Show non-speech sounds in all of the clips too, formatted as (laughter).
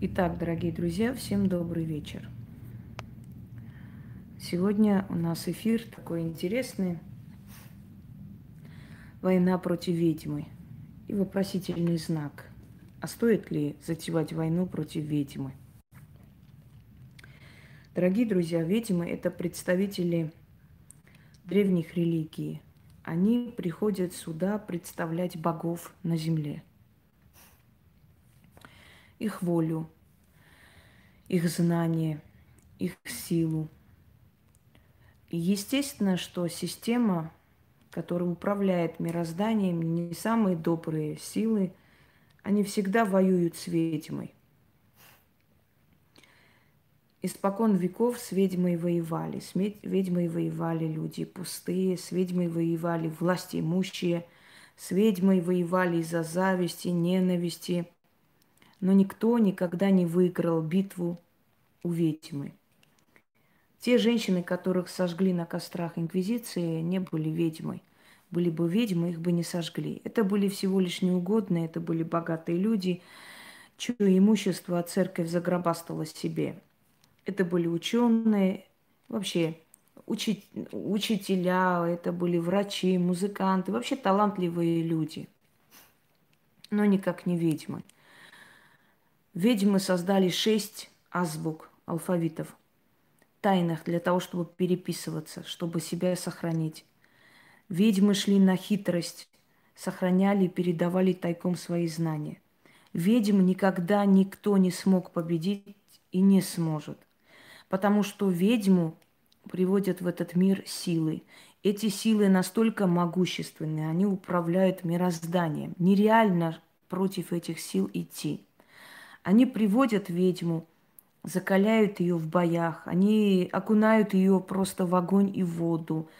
Итак, дорогие друзья, всем добрый вечер. Сегодня у нас эфир такой интересный. Война против ведьмы. И вопросительный знак. А стоит ли затевать войну против ведьмы? Дорогие друзья, ведьмы – это представители древних религий. Они приходят сюда представлять богов на земле – их волю, их знание, их силу. И естественно, что система, которая управляет мирозданием, не самые добрые силы, они всегда воюют с ведьмой. Испокон веков с ведьмой воевали. С ведьмой воевали люди пустые, с ведьмой воевали власти имущие, с ведьмой воевали из-за зависти, ненависти – но никто никогда не выиграл битву у ведьмы. Те женщины, которых сожгли на кострах Инквизиции, не были ведьмой. Были бы ведьмы, их бы не сожгли. Это были всего лишь неугодные, это были богатые люди, чье имущество церковь загробастала себе. Это были ученые, вообще учи, учителя, это были врачи, музыканты, вообще талантливые люди, но никак не ведьмы. Ведьмы создали шесть азбук, алфавитов, тайных для того, чтобы переписываться, чтобы себя сохранить. Ведьмы шли на хитрость, сохраняли и передавали тайком свои знания. Ведьм никогда никто не смог победить и не сможет. Потому что ведьму приводят в этот мир силы. Эти силы настолько могущественные, они управляют мирозданием. Нереально против этих сил идти. Они приводят ведьму, закаляют ее в боях, они окунают ее просто в огонь и в воду.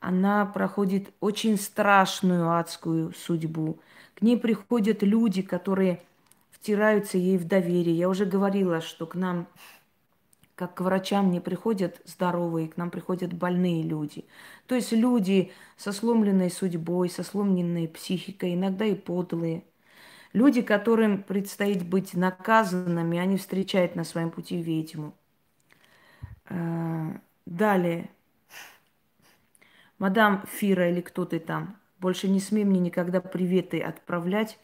Она проходит очень страшную адскую судьбу. К ней приходят люди, которые втираются ей в доверие. Я уже говорила, что к нам, как к врачам, не приходят здоровые, к нам приходят больные люди. То есть люди со сломленной судьбой, со сломленной психикой, иногда и подлые – Люди, которым предстоит быть наказанными, они встречают на своем пути ведьму. Э, далее. Мадам Фира или кто ты там, больше не смей мне никогда приветы отправлять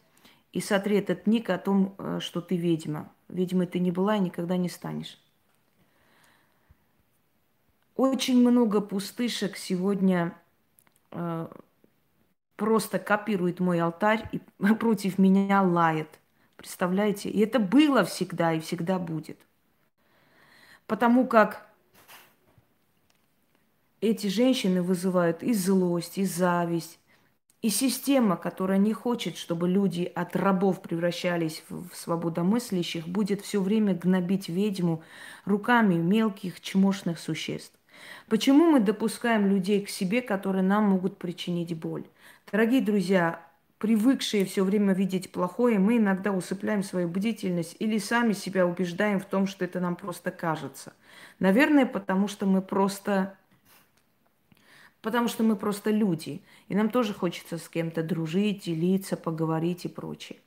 и сотри этот ник о том, э, что ты ведьма. Ведьмой ты не была и никогда не станешь. Очень много пустышек сегодня э, просто копирует мой алтарь и (laughs) против меня лает. Представляете? И это было всегда и всегда будет. Потому как эти женщины вызывают и злость, и зависть, и система, которая не хочет, чтобы люди от рабов превращались в свободомыслящих, будет все время гнобить ведьму руками мелких чмошных существ. Почему мы допускаем людей к себе, которые нам могут причинить боль? Дорогие друзья, привыкшие все время видеть плохое, мы иногда усыпляем свою бдительность или сами себя убеждаем в том, что это нам просто кажется. Наверное, потому что мы просто потому что мы просто люди, и нам тоже хочется с кем-то дружить, делиться, поговорить и прочее.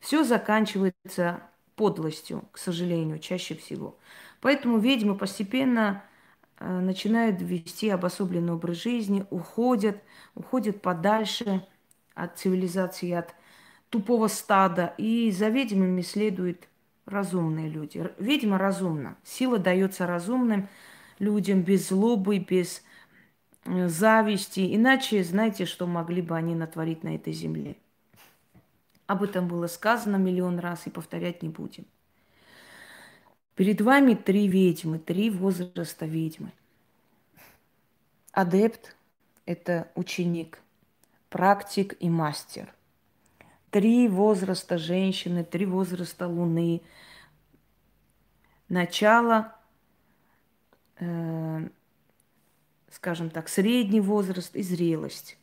Все заканчивается подлостью, к сожалению, чаще всего. Поэтому ведьмы постепенно начинают вести обособленный образ жизни, уходят, уходят подальше от цивилизации, от тупого стада. И за ведьмами следуют разумные люди. Ведьма разумна. Сила дается разумным людям, без злобы, без э, зависти. Иначе, знаете, что могли бы они натворить на этой земле? Об этом было сказано миллион раз и повторять не будем. Перед вами три ведьмы, три возраста ведьмы. Адепт – это ученик, практик и мастер. Три возраста женщины, три возраста Луны. Начало, э, скажем так, средний возраст и зрелость.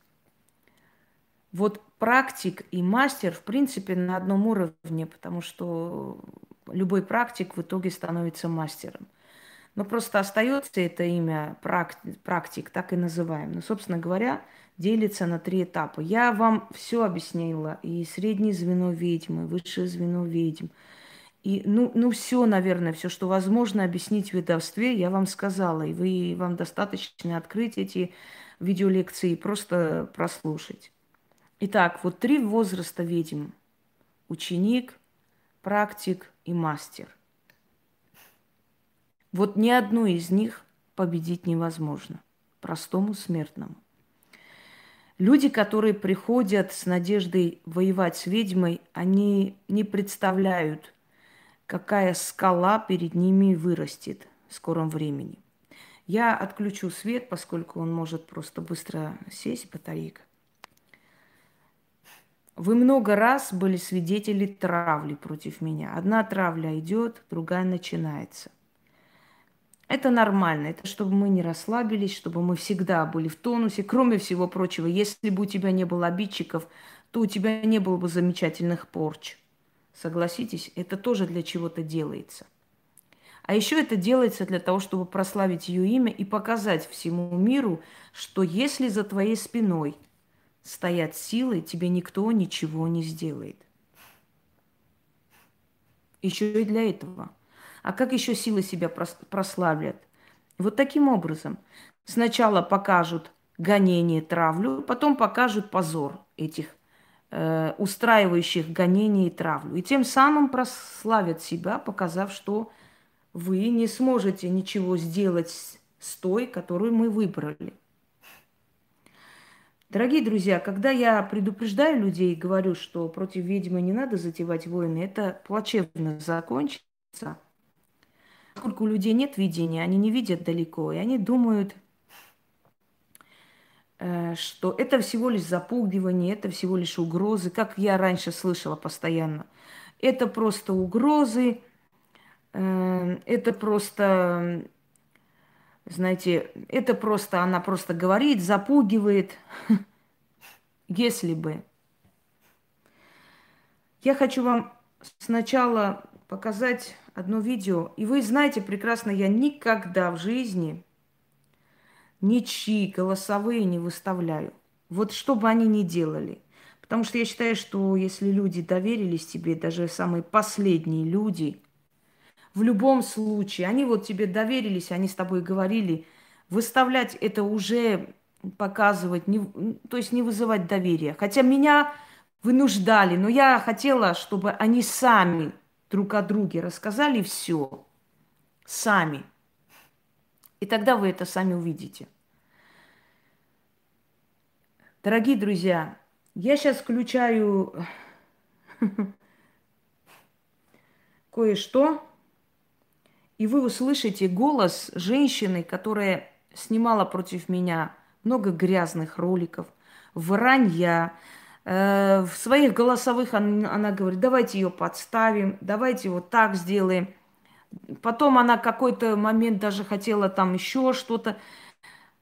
Вот практик и мастер, в принципе, на одном уровне, потому что любой практик в итоге становится мастером. Но просто остается это имя практик, практик, так и называем. Но, собственно говоря, делится на три этапа. Я вам все объяснила. И среднее звено ведьмы, высшее звено ведьм, И, ну, ну все, наверное, все, что возможно объяснить в ведовстве, я вам сказала. И вы, вам достаточно открыть эти видеолекции и просто прослушать. Итак, вот три возраста ведьм. Ученик, практик и мастер. Вот ни одну из них победить невозможно простому смертному. Люди, которые приходят с надеждой воевать с ведьмой, они не представляют, какая скала перед ними вырастет в скором времени. Я отключу свет, поскольку он может просто быстро сесть, батарейка. Вы много раз были свидетели травли против меня. Одна травля идет, другая начинается. Это нормально, это чтобы мы не расслабились, чтобы мы всегда были в тонусе. Кроме всего прочего, если бы у тебя не было обидчиков, то у тебя не было бы замечательных порч. Согласитесь, это тоже для чего-то делается. А еще это делается для того, чтобы прославить ее имя и показать всему миру, что если за твоей спиной стоят силы, тебе никто ничего не сделает. Еще и для этого. А как еще силы себя прославят? Вот таким образом. Сначала покажут гонение, травлю, потом покажут позор этих э, устраивающих гонение и травлю. И тем самым прославят себя, показав, что вы не сможете ничего сделать с той, которую мы выбрали. Дорогие друзья, когда я предупреждаю людей и говорю, что против ведьмы не надо затевать войны, это плачевно закончится. Поскольку у людей нет видения, они не видят далеко, и они думают, Э, что это всего лишь запугивание, это всего лишь угрозы, как я раньше слышала постоянно. Это просто угрозы, э, это просто, знаете, это просто, она просто говорит, запугивает, (laughs) если бы. Я хочу вам сначала показать одно видео. И вы знаете прекрасно, я никогда в жизни ничьи голосовые не выставляю. Вот что бы они ни делали. Потому что я считаю, что если люди доверились тебе, даже самые последние люди, в любом случае, они вот тебе доверились, они с тобой говорили, выставлять это уже показывать, не, то есть не вызывать доверия. Хотя меня вынуждали, но я хотела, чтобы они сами друг о друге рассказали все. Сами. И тогда вы это сами увидите. Дорогие друзья, я сейчас включаю (laughs) кое-что, и вы услышите голос женщины, которая снимала против меня много грязных роликов, вранья. Э, в своих голосовых она, говорит, давайте ее подставим, давайте вот так сделаем. Потом она какой-то момент даже хотела там еще что-то.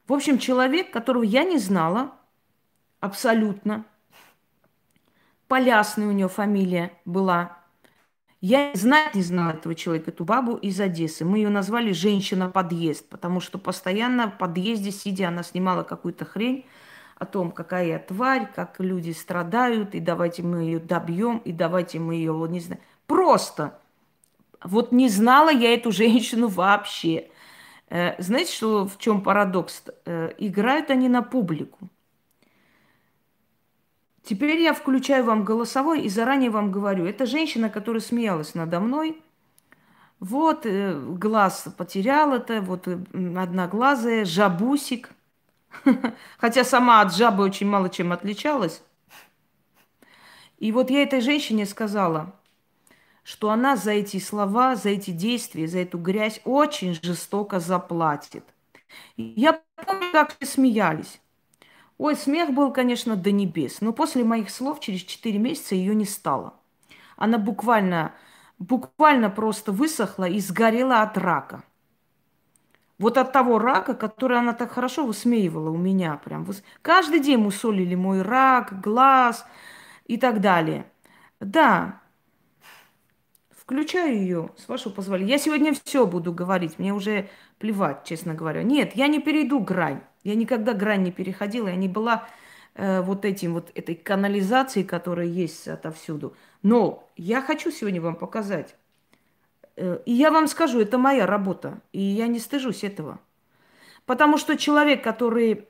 В общем, человек, которого я не знала, абсолютно. Полясная у нее фамилия была. Я знать не знала этого человека, эту бабу из Одессы. Мы ее назвали «женщина-подъезд», потому что постоянно в подъезде, сидя, она снимала какую-то хрень о том, какая я тварь, как люди страдают, и давайте мы ее добьем, и давайте мы ее, вот не знаю. Просто. Вот не знала я эту (laughs) женщину вообще. Э, знаете, что в чем парадокс? Э, играют они на публику. Теперь я включаю вам голосовой и заранее вам говорю. Это женщина, которая смеялась надо мной. Вот э, глаз потерял это, вот э, одноглазая, жабусик. (laughs) Хотя сама от жабы очень мало чем отличалась. И вот я этой женщине сказала, что она за эти слова, за эти действия, за эту грязь очень жестоко заплатит. Я помню, как все смеялись. Ой, смех был, конечно, до небес, но после моих слов через 4 месяца ее не стало. Она буквально, буквально просто высохла и сгорела от рака. Вот от того рака, который она так хорошо высмеивала у меня. Прям. Каждый день мусолили мой рак, глаз и так далее. Да, включаю ее, с вашего позволения. Я сегодня все буду говорить, мне уже плевать, честно говоря. Нет, я не перейду грань. Я никогда грань не переходила, я не была э, вот этим вот этой канализацией, которая есть отовсюду. Но я хочу сегодня вам показать, Э, и я вам скажу, это моя работа, и я не стыжусь этого. Потому что человек, который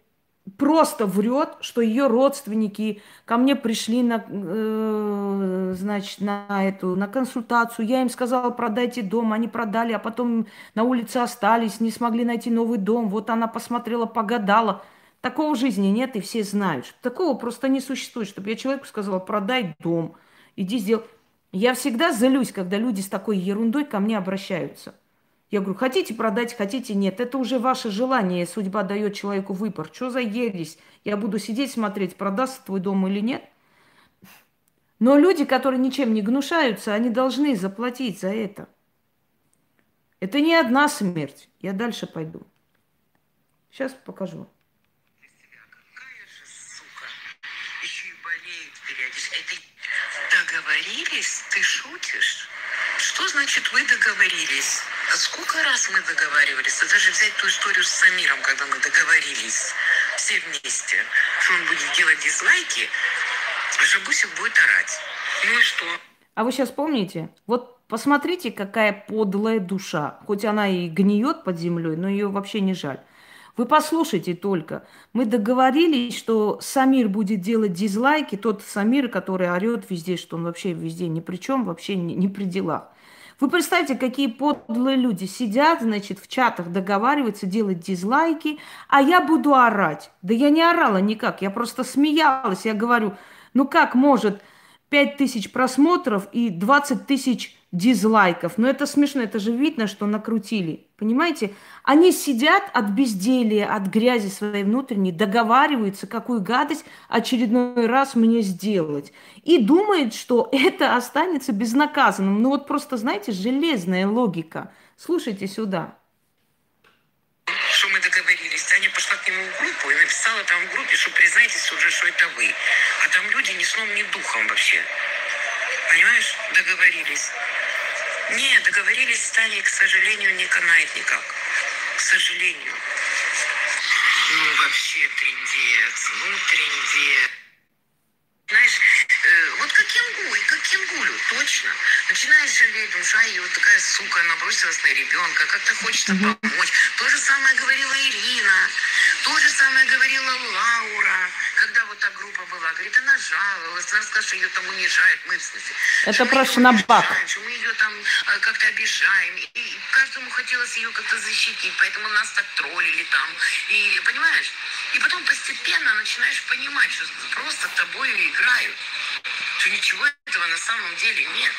просто врет, что ее родственники ко мне пришли на, э, значит, на эту, на консультацию. Я им сказала, продайте дом, они продали, а потом на улице остались, не смогли найти новый дом. Вот она посмотрела, погадала. Такого жизни нет, и все знают. Такого просто не существует, чтобы я человеку сказала, продай дом, иди сделай. Я всегда злюсь, когда люди с такой ерундой ко мне обращаются. Я говорю, хотите продать, хотите нет. Это уже ваше желание. Судьба дает человеку выбор. Что за ересь? Я буду сидеть, смотреть, продастся твой дом или нет. Но люди, которые ничем не гнушаются, они должны заплатить за это. Это не одна смерть. Я дальше пойду. Сейчас покажу. договорились? Ты шутишь? Что значит вы договорились? А сколько раз мы договаривались? Даже взять ту историю с Самиром, когда мы договорились все вместе, что он будет делать дизлайки, а Жабусик будет орать. Ну и что? А вы сейчас помните? Вот посмотрите, какая подлая душа. Хоть она и гниет под землей, но ее вообще не жаль. Вы послушайте только. Мы договорились, что Самир будет делать дизлайки, тот Самир, который орет везде, что он вообще везде ни при чем, вообще не, не при делах. Вы представьте, какие подлые люди сидят, значит, в чатах договариваются делать дизлайки, а я буду орать. Да я не орала никак, я просто смеялась. Я говорю, ну как может 5 тысяч просмотров и 20 тысяч дизлайков. Но это смешно, это же видно, что накрутили. Понимаете? Они сидят от безделия, от грязи своей внутренней, договариваются, какую гадость очередной раз мне сделать. И думают, что это останется безнаказанным. Ну вот просто, знаете, железная логика. Слушайте сюда. Что мы договорились? Таня пошла к нему в группу и написала там в группе, что признайтесь уже, что это вы. А там люди ни сном, ни духом вообще. Понимаешь? Договорились. Не, договорились с Таней, к сожалению, не канает никак. К сожалению. Ну, вообще трендец, ну, трендец. Знаешь, э, вот как Кенгу, и как Кенгулю, точно. Начинаешь жалеть, душа, и вот такая сука набросилась на ребенка, как-то хочется mm-hmm. помочь. То же самое говорила Ирина, то же самое говорила Лаура когда вот та группа была, говорит, она жаловалась, она сказала, что ее там унижают, мы в смысле. Это про Шнабак. Что мы ее там э, как-то обижаем. И каждому хотелось ее как-то защитить, поэтому нас так троллили там. И понимаешь? И потом постепенно начинаешь понимать, что просто тобой играют. Что ничего этого на самом деле нет.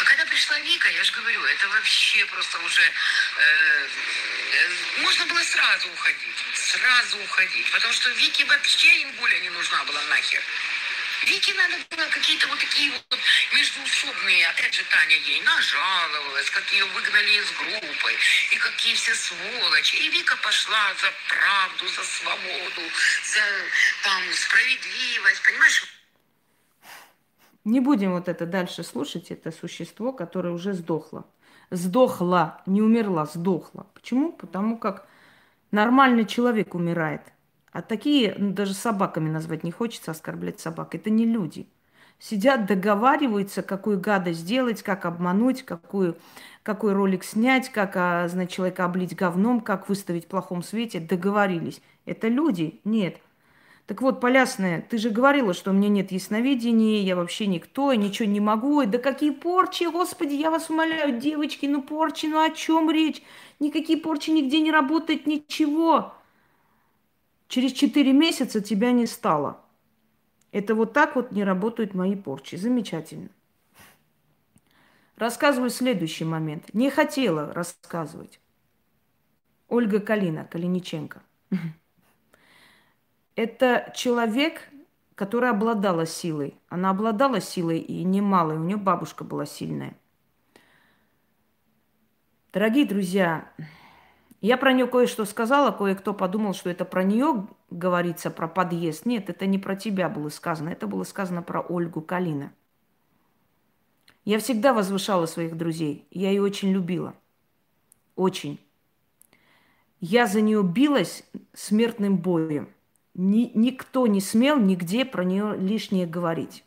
А когда пришла Вика, я же говорю, это вообще просто уже э, э, можно было сразу уходить, сразу уходить, потому что Вике вообще им более не нужна была нахер. Вике надо было какие-то вот такие вот междуусобные, опять же, Таня ей нажаловалась, как ее выгнали из группы, и какие все сволочи. И Вика пошла за правду, за свободу, за там справедливость, понимаешь? Не будем вот это дальше слушать, это существо, которое уже сдохло. Сдохла, не умерла, сдохла. Почему? Потому как нормальный человек умирает. А такие, ну, даже собаками назвать не хочется, оскорблять собак. Это не люди. Сидят, договариваются, какую гадость сделать, как обмануть, какую, какой ролик снять, как а, значит, человека облить говном, как выставить в плохом свете. Договорились. Это люди? Нет. Так вот, Полясная, ты же говорила, что у меня нет ясновидения, я вообще никто, я ничего не могу. Да какие порчи, господи, я вас умоляю, девочки, ну порчи, ну о чем речь? Никакие порчи нигде не работают, ничего. Через четыре месяца тебя не стало. Это вот так вот не работают мои порчи. Замечательно. Рассказываю следующий момент. Не хотела рассказывать. Ольга Калина, Калиниченко. Это человек, который обладала силой. Она обладала силой и немалой. У нее бабушка была сильная. Дорогие друзья, я про нее кое-что сказала, кое-кто подумал, что это про нее говорится, про подъезд. Нет, это не про тебя было сказано, это было сказано про Ольгу Калина. Я всегда возвышала своих друзей, я ее очень любила. Очень. Я за нее билась смертным боем ни, никто не смел нигде про нее лишнее говорить.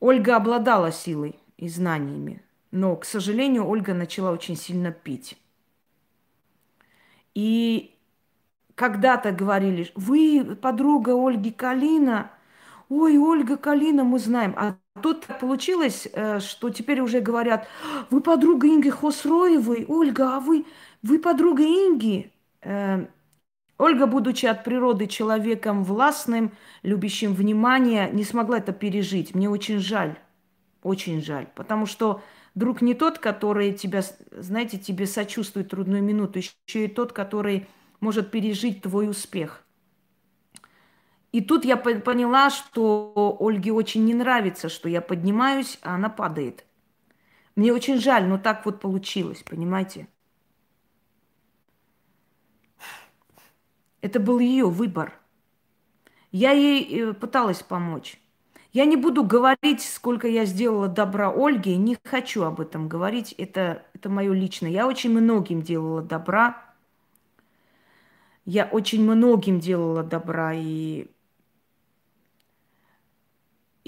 Ольга обладала силой и знаниями, но, к сожалению, Ольга начала очень сильно пить. И когда-то говорили, вы подруга Ольги Калина, ой, Ольга Калина, мы знаем. А тут получилось, э, что теперь уже говорят, вы подруга Инги Хосроевой, Ольга, а вы, вы подруга Инги. Ольга, будучи от природы человеком властным, любящим внимание, не смогла это пережить. Мне очень жаль, очень жаль, потому что друг не тот, который тебя, знаете, тебе сочувствует трудную минуту, еще и тот, который может пережить твой успех. И тут я поняла, что Ольге очень не нравится, что я поднимаюсь, а она падает. Мне очень жаль, но так вот получилось, понимаете? Это был ее выбор. Я ей э, пыталась помочь. Я не буду говорить, сколько я сделала добра Ольге, не хочу об этом говорить, это, это мое личное. Я очень многим делала добра. Я очень многим делала добра, и,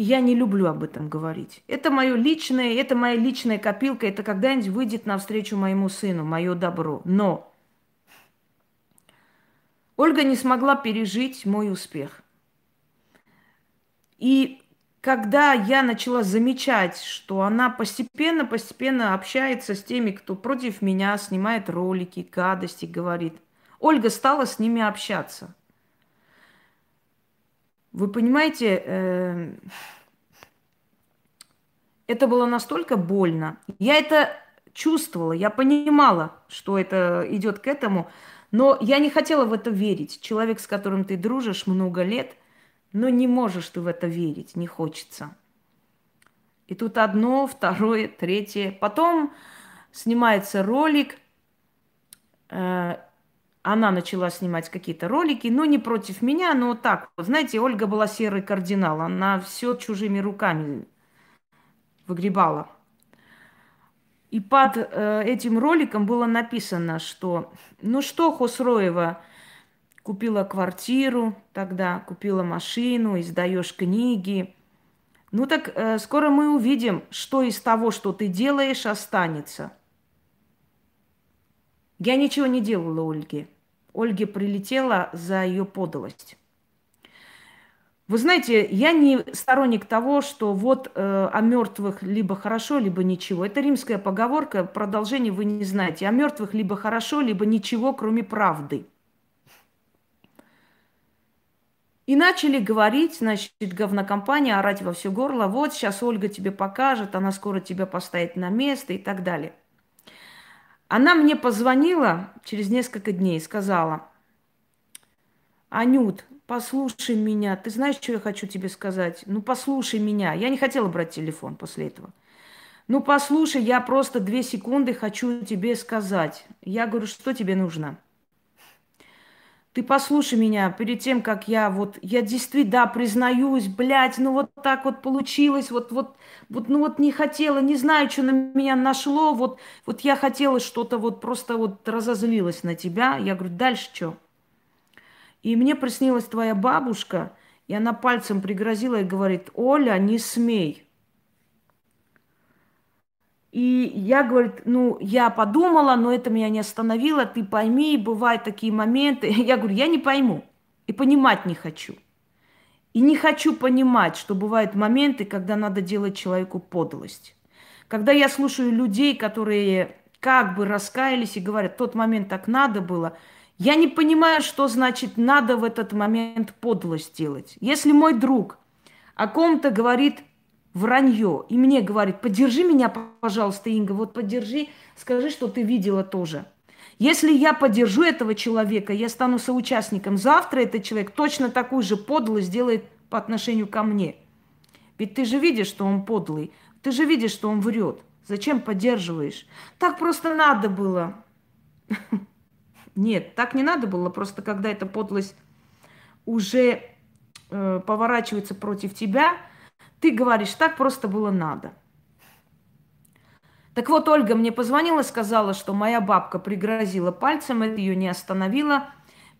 я не люблю об этом говорить. Это мое личное, это моя личная копилка, это когда-нибудь выйдет навстречу моему сыну, мое добро. Но Ольга не смогла пережить мой успех. И когда я начала замечать, что она постепенно-постепенно общается с теми, кто против меня, снимает ролики, гадости говорит, Ольга стала с ними общаться. Вы понимаете, э, это было настолько больно. Я это чувствовала, я понимала, что это идет к этому, но я не хотела в это верить. Человек, с которым ты дружишь много лет, но не можешь ты в это верить, не хочется. И тут одно, второе, третье. Потом снимается ролик. Э, она начала снимать какие-то ролики, но не против меня, но так. Знаете, Ольга была серый кардинал. Она все чужими руками выгребала. И под э, этим роликом было написано, что ну что, Хосроева, купила квартиру тогда, купила машину, издаешь книги. Ну так э, скоро мы увидим, что из того, что ты делаешь, останется. Я ничего не делала Ольге. Ольге прилетела за ее подлость. Вы знаете, я не сторонник того, что вот э, о мертвых либо хорошо, либо ничего. Это римская поговорка, продолжение вы не знаете. О мертвых либо хорошо, либо ничего, кроме правды. И начали говорить, значит, говнокомпания, орать во все горло. Вот сейчас Ольга тебе покажет, она скоро тебя поставит на место и так далее. Она мне позвонила через несколько дней и сказала, Анют, послушай меня. Ты знаешь, что я хочу тебе сказать? Ну, послушай меня. Я не хотела брать телефон после этого. Ну, послушай, я просто две секунды хочу тебе сказать. Я говорю, что тебе нужно? Ты послушай меня перед тем, как я вот, я действительно, да, признаюсь, блядь, ну вот так вот получилось, вот, вот, вот, ну вот не хотела, не знаю, что на меня нашло, вот, вот я хотела что-то, вот просто вот разозлилась на тебя. Я говорю, дальше что? И мне приснилась твоя бабушка, и она пальцем пригрозила и говорит, Оля, не смей. И я, говорит, ну, я подумала, но это меня не остановило, ты пойми, бывают такие моменты. (laughs) Я говорю, я не пойму и понимать не хочу. И не хочу понимать, что бывают моменты, когда надо делать человеку подлость. Когда я слушаю людей, которые как бы раскаялись и говорят, тот момент так надо было – я не понимаю, что значит надо в этот момент подлость делать. Если мой друг о ком-то говорит вранье, и мне говорит, поддержи меня, пожалуйста, Инга, вот поддержи, скажи, что ты видела тоже. Если я поддержу этого человека, я стану соучастником, завтра этот человек точно такую же подлость сделает по отношению ко мне. Ведь ты же видишь, что он подлый, ты же видишь, что он врет. Зачем поддерживаешь? Так просто надо было. (laughs) Нет, так не надо было. Просто когда эта подлость уже э, поворачивается против тебя, ты говоришь, так просто было надо. Так вот, Ольга мне позвонила, сказала, что моя бабка пригрозила пальцем, это ее не остановило,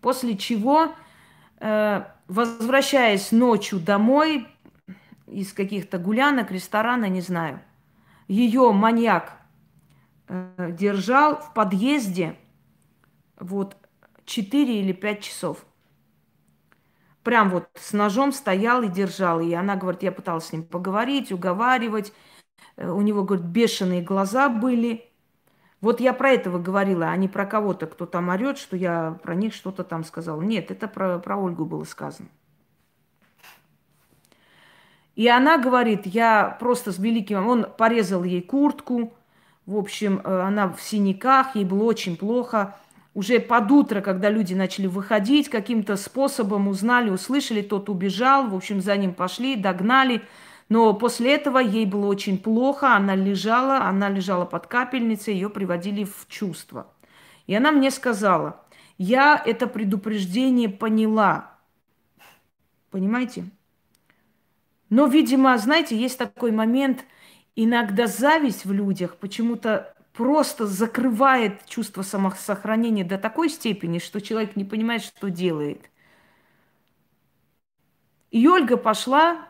после чего, э, возвращаясь ночью домой, из каких-то гулянок, ресторана, не знаю. Ее маньяк э, держал в подъезде вот 4 или 5 часов. Прям вот с ножом стоял и держал. И она говорит, я пыталась с ним поговорить, уговаривать. Э, у него, говорит, бешеные глаза были. Вот я про этого говорила, а не про кого-то, кто там орет, что я про них что-то там сказала. Нет, это про, про Ольгу было сказано. И она говорит, я просто с великим... Он порезал ей куртку, в общем, э, она в синяках, ей было очень плохо. Уже под утро, когда люди начали выходить, каким-то способом узнали, услышали, тот убежал, в общем, за ним пошли, догнали. Но после этого ей было очень плохо, она лежала, она лежала под капельницей, ее приводили в чувство. И она мне сказала, я это предупреждение поняла. Понимаете? Но, видимо, знаете, есть такой момент, иногда зависть в людях почему-то просто закрывает чувство самосохранения до такой степени, что человек не понимает, что делает. И Ольга пошла,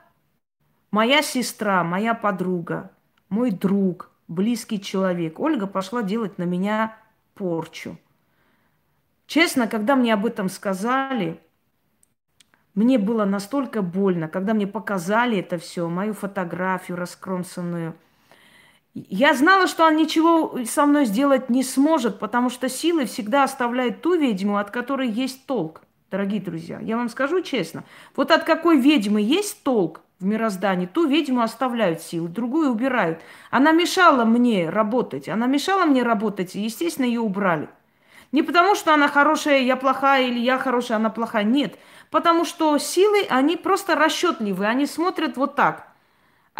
моя сестра, моя подруга, мой друг, близкий человек. Ольга пошла делать на меня порчу. Честно, когда мне об этом сказали, мне было настолько больно, когда мне показали это все, мою фотографию раскромсанную – я знала, что он ничего со мной сделать не сможет, потому что силы всегда оставляют ту ведьму, от которой есть толк, дорогие друзья. Я вам скажу честно. Вот от какой ведьмы есть толк в мироздании, ту ведьму оставляют силы, другую убирают. Она мешала мне работать, она мешала мне работать, и, естественно, ее убрали. Не потому, что она хорошая, я плохая, или я хорошая, она плохая. Нет. Потому что силы, они просто расчетливые, они смотрят вот так –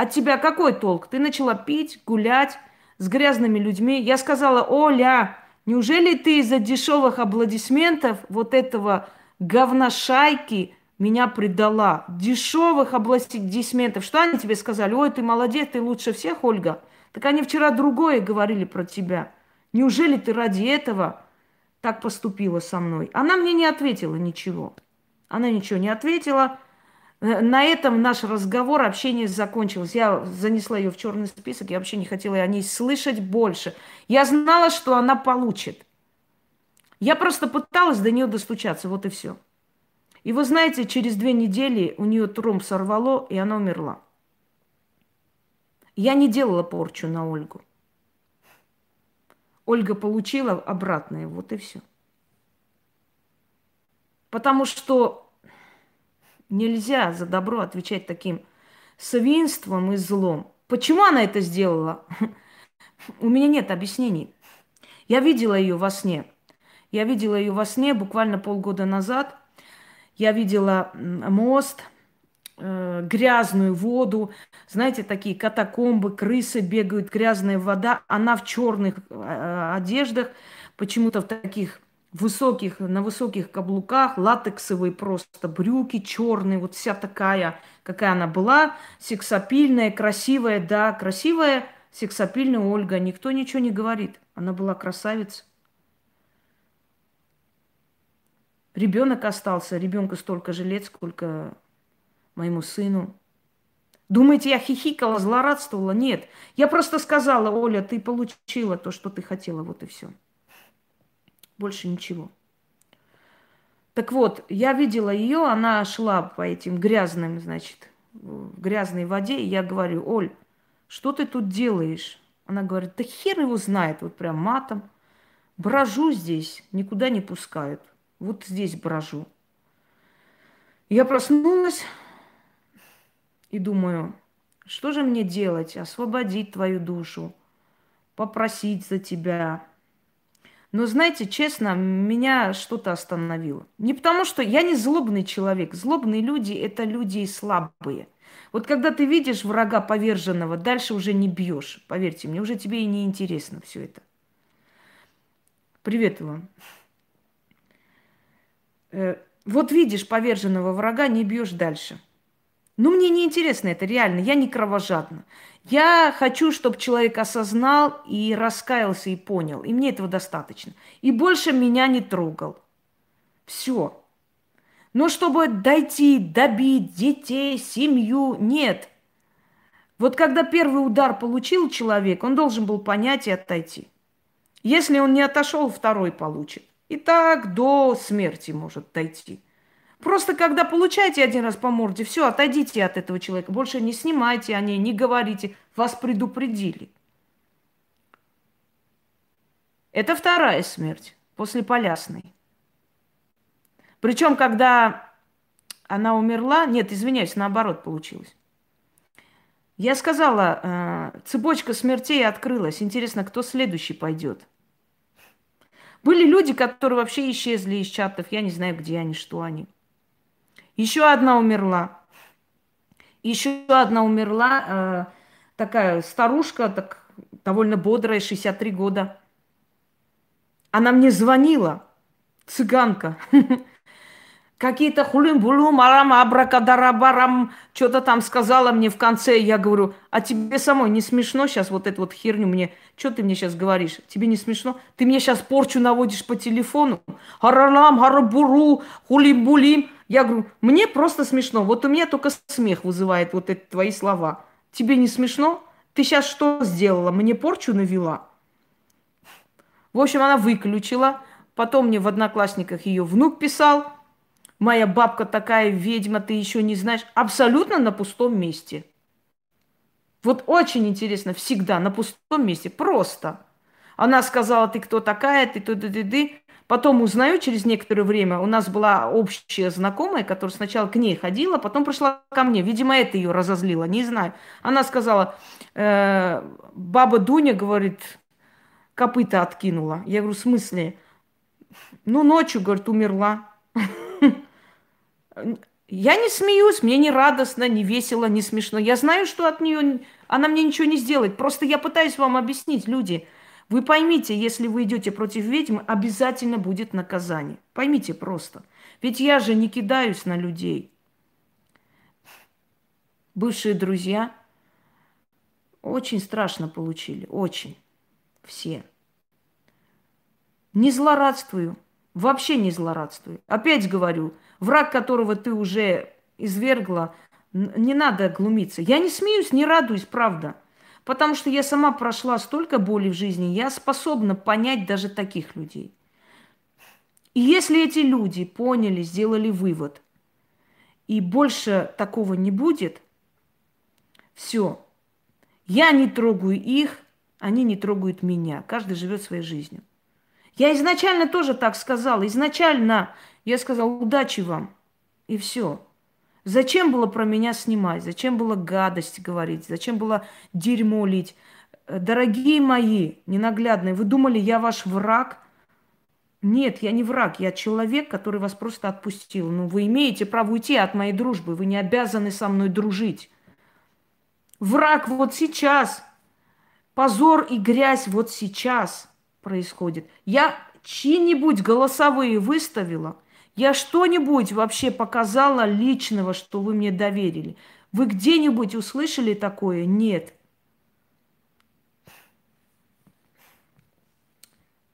от тебя какой толк? Ты начала пить, гулять с грязными людьми. Я сказала, Оля, неужели ты из-за дешевых аплодисментов вот этого говношайки меня предала? Дешевых аплодисментов. Что они тебе сказали? Ой, ты молодец, ты лучше всех, Ольга. Так они вчера другое говорили про тебя. Неужели ты ради этого так поступила со мной? Она мне не ответила ничего. Она ничего не ответила. Э, на этом наш разговор, общение закончилось. Я занесла ее в черный список, я вообще не хотела о ней слышать больше. Я знала, что она получит. Я просто пыталась до нее достучаться, вот и все. И вы знаете, через две недели у нее тромб сорвало, и она умерла. Я не делала порчу на Ольгу. Ольга получила обратное, вот и все. Потому что Нельзя за добро отвечать таким свинством и злом. Почему она это сделала? (laughs) У меня нет объяснений. Я видела ее во сне. Я видела ее во сне буквально полгода назад. Я видела мост, э, грязную воду, знаете, такие катакомбы, крысы бегают, грязная вода. Она в черных э, одеждах, почему-то в таких высоких, на высоких каблуках, латексовые просто брюки черные, вот вся такая, какая она была, сексапильная, красивая, да, красивая, сексапильная Ольга, никто ничего не говорит, она была красавица. Ребенок остался, ребенку столько же лет, сколько моему сыну. Думаете, я хихикала, злорадствовала? Нет. Я просто сказала, Оля, ты получила то, что ты хотела, вот и все. Больше ничего. Так вот, я видела ее, она шла по этим грязным, значит, в грязной воде, и я говорю, Оль, что ты тут делаешь? Она говорит, да хер его знает, вот прям матом. Брожу здесь, никуда не пускают. Вот здесь брожу. Я проснулась и думаю, что же мне делать? Освободить твою душу, попросить за тебя, но знаете, честно, меня что-то остановило. Не потому что я не злобный человек. Злобные люди – это люди слабые. Вот когда ты видишь врага поверженного, дальше уже не бьешь. Поверьте мне, уже тебе и не интересно все это. Привет вам. Э, вот видишь поверженного врага, не бьешь дальше. Ну, мне не интересно это, реально, я не кровожадна. Я хочу, чтобы человек осознал и раскаялся и понял. И мне этого достаточно. И больше меня не трогал. Все. Но чтобы дойти, добить детей, семью, нет. Вот когда первый удар получил человек, он должен был понять и отойти. Если он не отошел, второй получит. И так до смерти может дойти. Просто когда получаете один раз по морде, все, отойдите от этого человека. Больше не снимайте о ней, не говорите. Вас предупредили. Это вторая смерть после Полясной. Причем, когда она умерла, нет, извиняюсь, наоборот получилось. Я сказала, э, цепочка смертей открылась. Интересно, кто следующий пойдет? Были люди, которые вообще исчезли из чатов. Я не знаю, где они, что они. Еще одна умерла. Еще одна умерла. Э, такая старушка, так, довольно бодрая, 63 года. Она мне звонила, цыганка. (laughs) какие-то хулим-булум, арам, абракадарабарам, что-то там сказала мне в конце. Я говорю, а тебе самой не смешно сейчас вот эту вот херню мне? Что ты мне сейчас говоришь? Тебе не смешно? Ты мне сейчас порчу наводишь по телефону? Харалам, харабуру, хулим-булим. Я говорю, мне просто смешно. Вот у меня только смех вызывает вот эти твои слова. Тебе не смешно? Ты сейчас что сделала? Мне порчу навела? В общем, она выключила. Потом мне в Одноклассниках ее внук писал – моя бабка такая ведьма, ты еще не знаешь, абсолютно на пустом месте. Вот очень интересно, всегда на пустом месте, просто. Она сказала, ты кто такая, ты ты ты ты ты. Потом узнаю через некоторое время, у нас была общая знакомая, которая сначала к ней ходила, потом пришла ко мне. Видимо, это ее разозлило, не знаю. Она сказала, э, баба Дуня, говорит, копыта откинула. Я говорю, в смысле? Ну, ночью, говорит, умерла. (laughs) Я не смеюсь, мне не радостно, не весело, не смешно. Я знаю, что от нее она мне ничего не сделает. Просто я пытаюсь вам объяснить, люди. Вы поймите, если вы идете против ведьм, обязательно будет наказание. Поймите просто. Ведь я же не кидаюсь на людей. Бывшие друзья очень страшно получили, очень. Все. Не злорадствую, вообще не злорадствую. Опять говорю, враг которого ты уже извергла, не надо глумиться. Я не смеюсь, не радуюсь, правда. Потому что я сама прошла столько боли в жизни, я способна понять даже таких людей. И если эти люди поняли, сделали вывод, и больше такого не будет, все. Я не трогаю их, они не трогают меня. Каждый живет своей жизнью. Я изначально тоже так сказала. Изначально я сказал, удачи вам. И все. Зачем было про меня снимать? Зачем было гадость говорить? Зачем было дерьмо лить? Э, дорогие мои, ненаглядные, вы думали, я ваш враг? Нет, я не враг, я человек, который вас просто отпустил. Ну, вы имеете право уйти от моей дружбы, вы не обязаны со мной дружить. Враг вот сейчас, позор и грязь вот сейчас происходит. Я чьи-нибудь голосовые выставила – я что-нибудь вообще показала личного, что вы мне доверили? Вы где-нибудь услышали такое? Нет.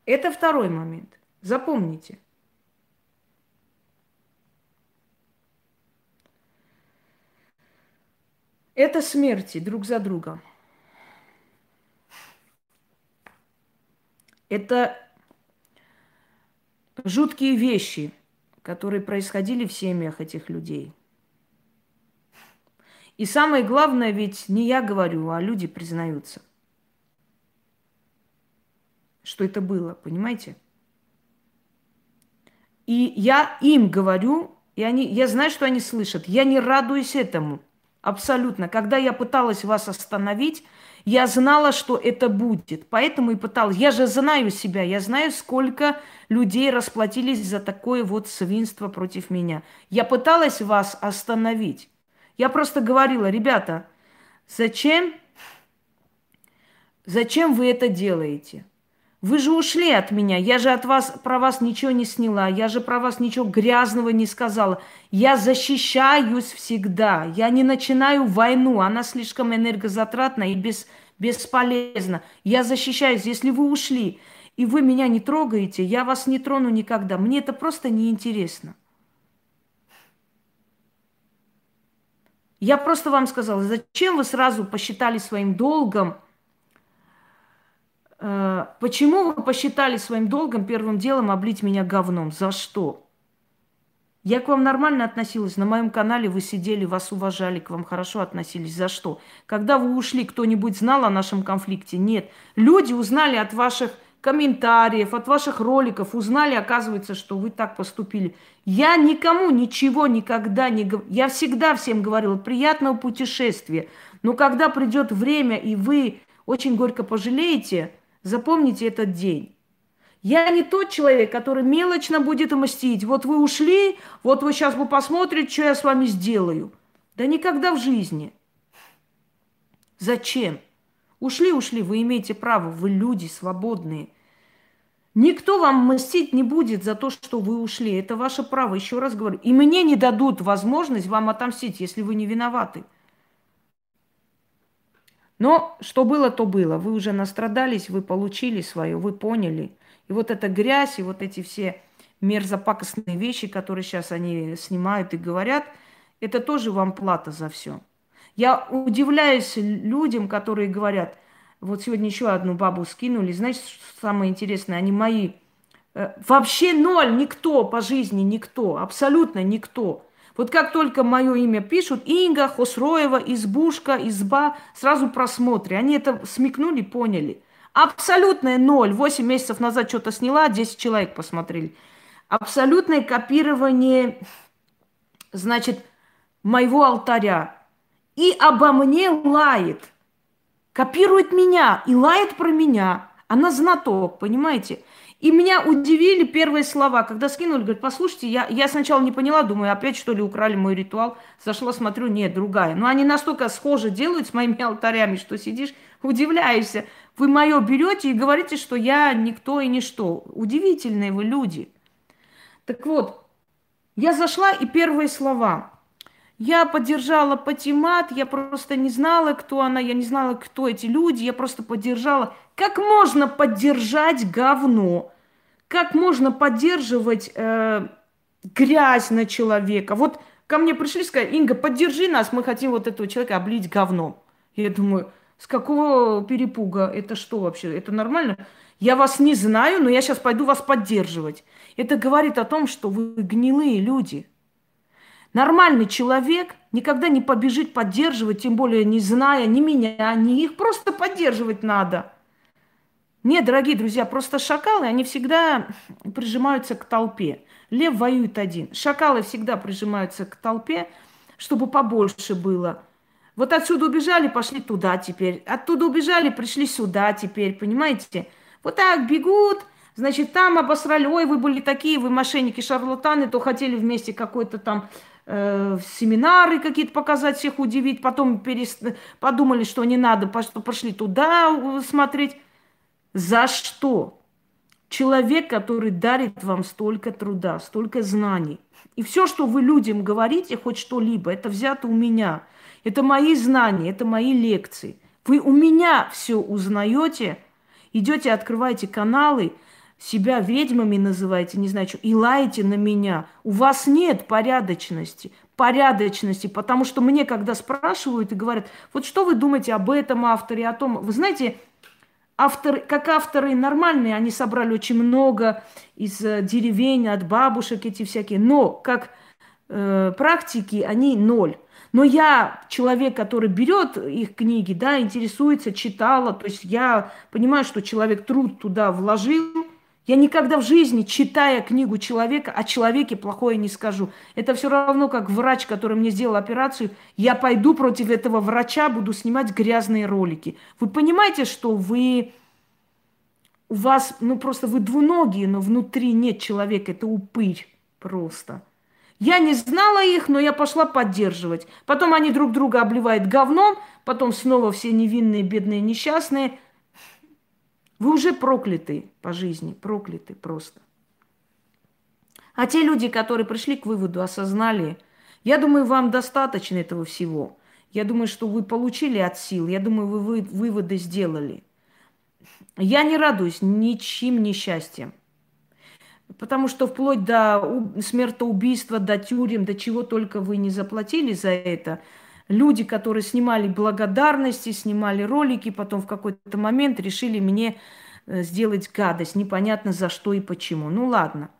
Это второй момент. Запомните. Это смерти друг за другом. Это жуткие вещи – которые происходили в семьях этих людей. И самое главное, ведь не я говорю, а люди признаются, что это было, понимаете? И я им говорю, и они, я знаю, что они слышат. Я не радуюсь этому. Абсолютно. Когда я пыталась вас остановить, я знала, что это будет. Поэтому и пыталась. Я же знаю себя. Я знаю, сколько людей расплатились за такое вот свинство против меня. Я пыталась вас остановить. Я просто говорила, ребята, зачем, зачем вы это делаете? Вы же ушли от меня, я же от вас, про вас ничего не сняла, я же про вас ничего грязного не сказала. Я защищаюсь всегда, я не начинаю войну, она слишком энергозатратна и без, бесполезна. Я защищаюсь, если вы ушли, и вы меня не трогаете, я вас не трону никогда. Мне это просто неинтересно. Я просто вам сказала, зачем вы сразу посчитали своим долгом, почему вы посчитали своим долгом первым делом облить меня говном? За что? Я к вам нормально относилась. На моем канале вы сидели, вас уважали, к вам хорошо относились. За что? Когда вы ушли, кто-нибудь знал о нашем конфликте? Нет. Люди узнали от ваших комментариев, от ваших роликов, узнали, оказывается, что вы так поступили. Я никому ничего никогда не говорю. Я всегда всем говорила, приятного путешествия. Но когда придет время, и вы очень горько пожалеете, запомните этот день. Я не тот человек, который мелочно будет мстить. Вот вы ушли, вот вы сейчас бы посмотрите, что я с вами сделаю. Да никогда в жизни. Зачем? Ушли, ушли, вы имеете право, вы люди свободные. Никто вам мстить не будет за то, что вы ушли. Это ваше право, еще раз говорю. И мне не дадут возможность вам отомстить, если вы не виноваты. Но что было, то было. Вы уже настрадались, вы получили свое, вы поняли. И вот эта грязь, и вот эти все мерзопакостные вещи, которые сейчас они снимают и говорят, это тоже вам плата за все. Я удивляюсь людям, которые говорят – вот сегодня еще одну бабу скинули. Знаете, что самое интересное? Они мои. Э, вообще ноль, никто по жизни, никто, абсолютно никто. Вот как только мое имя пишут, Инга, Хосроева, избушка, изба, сразу просмотры. Они это смекнули, поняли. Абсолютное ноль. Восемь месяцев назад что-то сняла, 10 человек посмотрели. Абсолютное копирование, значит, моего алтаря. И обо мне лает – копирует меня и лает про меня. Она знаток, понимаете? И меня удивили первые слова, когда скинули, говорят, послушайте, я, я сначала не поняла, думаю, опять что ли украли мой ритуал. Зашла, смотрю, нет, другая. Но они настолько схожи делают с моими алтарями, что сидишь, удивляешься. Вы мое берете и говорите, что я никто и ничто. Удивительные вы люди. Так вот, я зашла и первые слова. Я поддержала Патимат, я просто не знала, кто она, я не знала, кто эти люди, я просто поддержала. Как можно поддержать говно? Как можно поддерживать э, грязь на человека? Вот ко мне пришли и сказали, Инга, поддержи нас, мы хотим вот этого человека облить говном. Я думаю, с какого перепуга? Это что вообще? Это нормально? Я вас не знаю, но я сейчас пойду вас поддерживать. Это говорит о том, что вы гнилые люди – Нормальный человек никогда не побежит поддерживать, тем более не зная ни меня, ни их, просто поддерживать надо. Нет, дорогие друзья, просто шакалы, они всегда прижимаются к толпе. Лев воюет один. Шакалы всегда прижимаются к толпе, чтобы побольше было. Вот отсюда убежали, пошли туда теперь. Оттуда убежали, пришли сюда теперь, понимаете? Вот так бегут, значит, там обосрали, ой, вы были такие, вы мошенники, шарлатаны, то хотели вместе какой-то там э, семинары какие-то показать, всех удивить, потом перест... подумали, что не надо, пошли туда э, смотреть. За что? Человек, который дарит вам столько труда, столько знаний. И все, что вы людям говорите, хоть что-либо, это взято у меня. Это мои знания, это мои лекции. Вы у меня все узнаете, идете, открываете каналы – себя ведьмами называете, не знаю что, и лаете на меня. У вас нет порядочности, порядочности, потому что мне, когда спрашивают и говорят, вот что вы думаете об этом авторе, о том, вы знаете, авторы, как авторы нормальные, они собрали очень много из э, деревень, от бабушек эти всякие, но как э, практики они ноль. Но я человек, который берет их книги, да, интересуется, читала, то есть я понимаю, что человек труд туда вложил, я никогда в жизни, читая книгу человека, о человеке плохое не скажу. Это все равно, как врач, который мне сделал операцию, я пойду против этого врача, буду снимать грязные ролики. Вы понимаете, что вы... У вас, ну просто вы двуногие, но внутри нет человека, это упырь просто. Я не знала их, но я пошла поддерживать. Потом они друг друга обливают говном, потом снова все невинные, бедные, несчастные – вы уже прокляты по жизни, прокляты просто. А те люди, которые пришли к выводу, осознали, я думаю, вам достаточно этого всего. Я думаю, что вы получили от сил, я думаю, вы, вы выводы сделали. Я не радуюсь ничьим несчастьем. Потому что вплоть до смертоубийства, до тюрем, до чего только вы не заплатили за это, люди, которые снимали благодарности, снимали ролики, потом в какой-то момент решили мне э, сделать гадость, непонятно за что и почему. Ну ладно.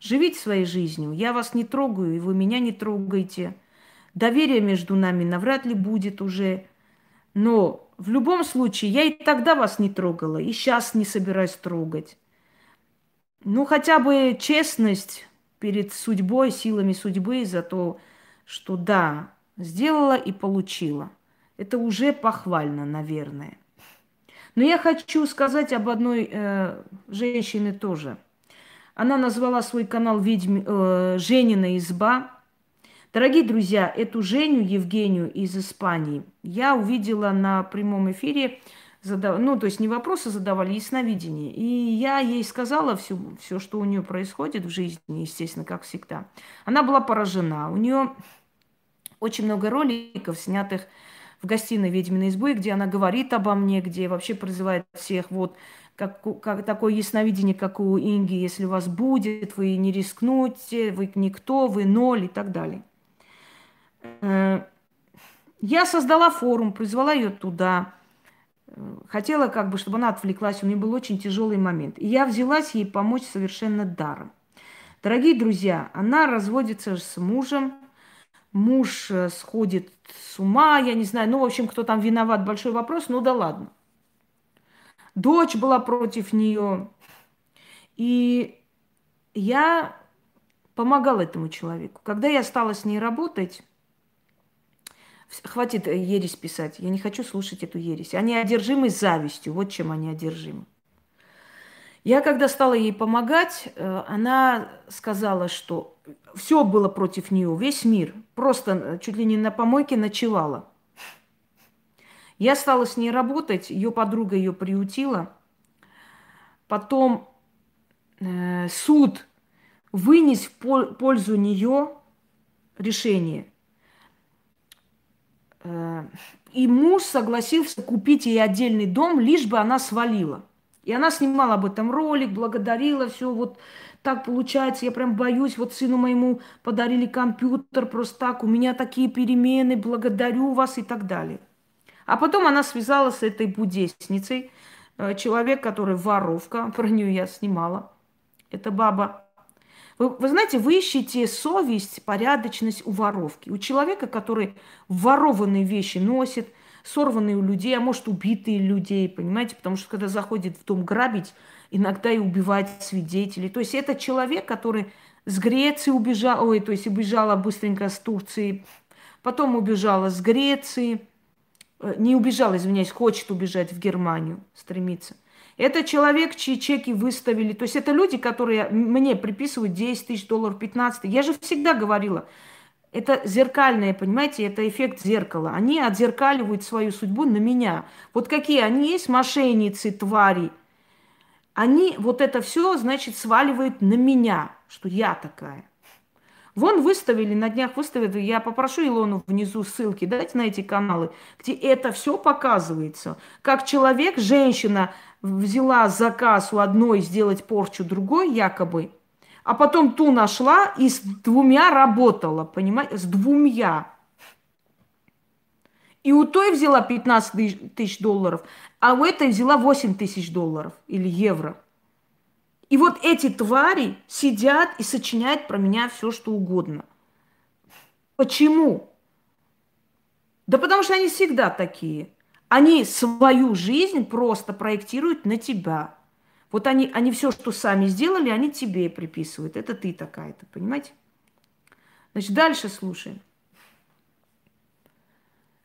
Живите своей жизнью. Я вас не трогаю, и вы меня не трогаете. Доверие между нами навряд ли будет уже. Но в любом случае, я и тогда вас не трогала, и сейчас не собираюсь трогать. Ну, хотя бы честность перед судьбой, силами судьбы за то, что да, сделала и получила. Это уже похвально, наверное. Но я хочу сказать об одной э, женщине тоже. Она назвала свой канал «Ведьм... э, «Женина изба». Дорогие друзья, эту Женю Евгению из Испании я увидела на прямом эфире задав... ну, то есть не вопросы задавали, ясновидение. И я ей сказала все, все, что у нее происходит в жизни, естественно, как всегда. Она была поражена. У нее очень много роликов, снятых в гостиной ведьминой избы, где она говорит обо мне, где вообще призывает всех, вот, как, как такое ясновидение, как у Инги, если у вас будет, вы не рискнете, вы никто, вы ноль и так далее. Э, я создала форум, призвала ее туда – хотела как бы, чтобы она отвлеклась, у нее был очень тяжелый момент. И я взялась ей помочь совершенно даром. Дорогие друзья, она разводится с мужем, муж э, сходит с ума, я не знаю, ну, в общем, кто там виноват, большой вопрос, ну да ладно. Дочь была против нее, и я помогала этому человеку. Когда я стала с ней работать, Хватит э, ересь писать. Я не хочу слушать эту ересь. Они одержимы завистью. Вот чем они одержимы. Я когда стала ей помогать, э, она сказала, что все было против нее, весь мир. Просто э, чуть ли не на помойке ночевала. Я стала с ней работать, ее подруга ее приютила. Потом э, суд вынес в пользу нее решение – и муж согласился купить ей отдельный дом, лишь бы она свалила. И она снимала об этом ролик, благодарила, все вот так получается, я прям боюсь, вот сыну моему подарили компьютер просто так, у меня такие перемены, благодарю вас и так далее. А потом она связалась с этой будесницей, э, человек, который воровка, (laughs) про нее я снимала, это баба, вы, вы знаете, вы ищете совесть, порядочность у воровки. У человека, который ворованные вещи носит, сорванные у людей, а может убитые людей, понимаете? Потому что когда заходит в дом грабить, иногда и убивает свидетелей. То есть это человек, который с Греции убежал, ой, то есть убежала быстренько с Турции, потом убежала с Греции, э, не убежала, извиняюсь, хочет убежать в Германию, стремится. Это человек, чьи чеки выставили. То есть это люди, которые мне приписывают 10 тысяч долларов, 15. Я же всегда говорила, это зеркальное, понимаете, это эффект зеркала. Они отзеркаливают свою судьбу на меня. Вот какие они есть мошенницы, твари. Они вот это все, значит, сваливают на меня, что я такая. Вон выставили, на днях выставили, я попрошу Илону внизу ссылки, дайте на эти каналы, где это все показывается. Как человек, женщина взяла заказ у одной сделать порчу другой якобы, а потом ту нашла и с двумя работала, понимаете, с двумя. И у той взяла 15 тысяч долларов, а у этой взяла 8 тысяч долларов или евро. И вот эти твари сидят и сочиняют про меня все, что угодно. Почему? Да потому что они всегда такие. Они свою жизнь просто проектируют на тебя. Вот они, они все, что сами сделали, они тебе приписывают. Это ты такая-то, понимаете? Значит, дальше слушаем.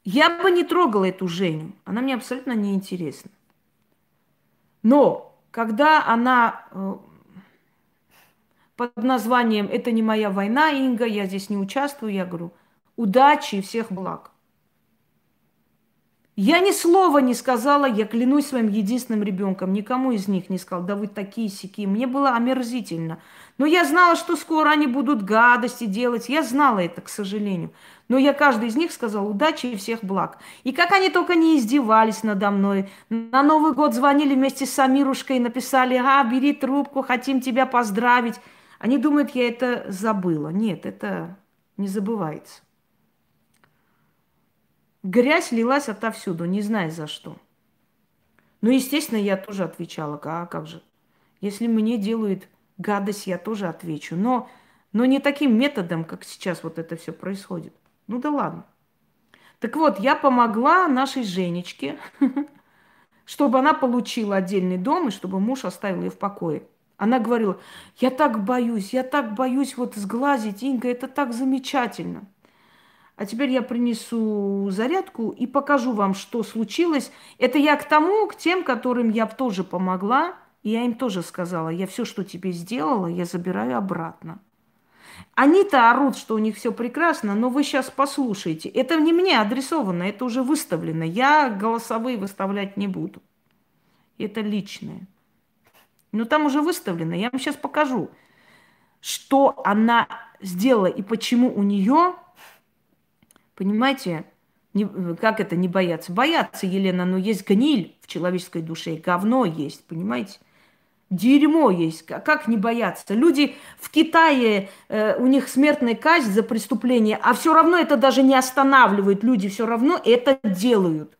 Я бы не трогала эту Женю. Она мне абсолютно не интересна. Но когда она э, под названием «Это не моя война, Инга, я здесь не участвую», я говорю, удачи и всех благ. Я ни слова не сказала, я клянусь своим единственным ребенком, никому из них не сказала, да вы такие сики. Мне было омерзительно. Но я знала, что скоро они будут гадости делать. Я знала это, к сожалению. Но я каждый из них сказала удачи и всех благ. И как они только не издевались надо мной. На Новый год звонили вместе с Самирушкой и написали, а, бери трубку, хотим тебя поздравить. Они думают, я это забыла. Нет, это не забывается. Грязь лилась отовсюду, не знаю за что. Ну, естественно, я тоже отвечала, а как же? Если мне делают гадость, я тоже отвечу. Но, но не таким методом, как сейчас вот это все происходит. Ну да ладно. Так вот, я помогла нашей Женечке, (laughs) чтобы она получила отдельный дом и чтобы муж оставил ее в покое. Она говорила, я так боюсь, я так боюсь вот сглазить, Инга, это так замечательно. А теперь я принесу зарядку и покажу вам, что случилось. Это я к тому, к тем, которым я тоже помогла. И я им тоже сказала, я все, что тебе сделала, я забираю обратно. Они-то орут, что у них все прекрасно, но вы сейчас послушайте. Это не мне адресовано, это уже выставлено. Я голосовые выставлять не буду. Это личное. Но там уже выставлено. Я вам сейчас покажу, что она сделала и почему у нее, понимаете, не, как это не бояться? Бояться, Елена, но есть гниль в человеческой душе, говно есть, понимаете? Дерьмо есть. Как не бояться? Люди в Китае, э, у них смертная казнь за преступление, а все равно это даже не останавливает. Люди все равно это делают.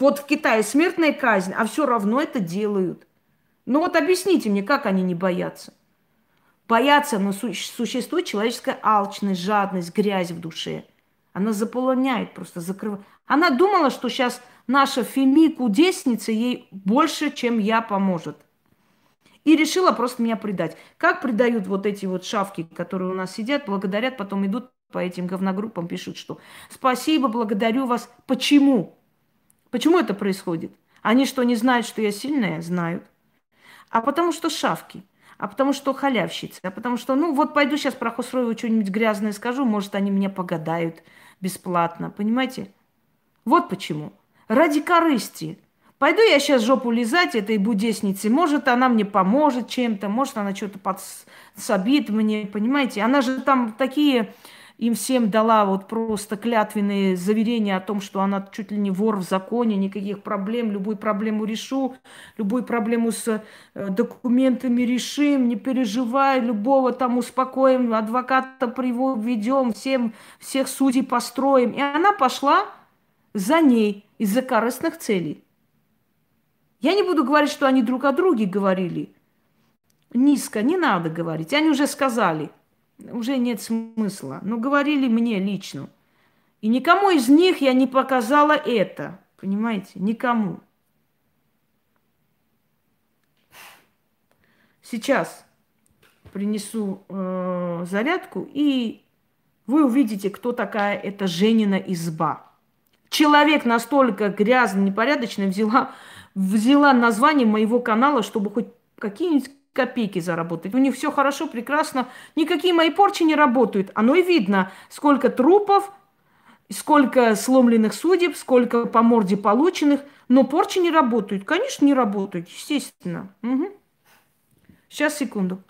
Вот в Китае смертная казнь, а все равно это делают. Ну вот объясните мне, как они не боятся? Боятся, но существует человеческая алчность, жадность, грязь в душе. Она заполоняет, просто закрывает. Она думала, что сейчас наша Феми кудесница ей больше, чем я, поможет – и решила просто меня предать. Как предают вот эти вот шавки, которые у нас сидят, благодарят, потом идут по этим говногруппам, пишут, что спасибо, благодарю вас. Почему? Почему это происходит? Они что, не знают, что я сильная? Знают. А потому что шавки. А потому что халявщицы. А потому что, ну вот пойду сейчас про Хосроеву что-нибудь грязное скажу, может, они меня погадают бесплатно. Понимаете? Вот почему. Ради корысти. Пойду я сейчас жопу лизать этой будеснице. Может, она мне поможет чем-то, может, она что-то подсобит мне, понимаете? Она же там такие им всем дала вот просто клятвенные заверения о том, что она чуть ли не вор в законе, никаких проблем, любую проблему решу, любую проблему с э, документами решим, не переживай, любого там успокоим, адвоката приведем, всем, всех судей построим. И она пошла за ней из-за корыстных целей. Я не буду говорить, что они друг о друге говорили. Низко, не надо говорить. Они уже сказали. Уже нет смысла. Но говорили мне лично. И никому из них я не показала это. Понимаете? Никому. Сейчас принесу э, зарядку, и вы увидите, кто такая эта Женина изба. Человек настолько грязный, непорядочный, взяла взяла название моего канала, чтобы хоть какие-нибудь копейки заработать. У них все хорошо, прекрасно. Никакие мои порчи не работают. Оно и видно, сколько трупов, сколько сломленных судеб, сколько по морде полученных. Но порчи не работают. Конечно, не работают, естественно. Угу. Сейчас, секунду.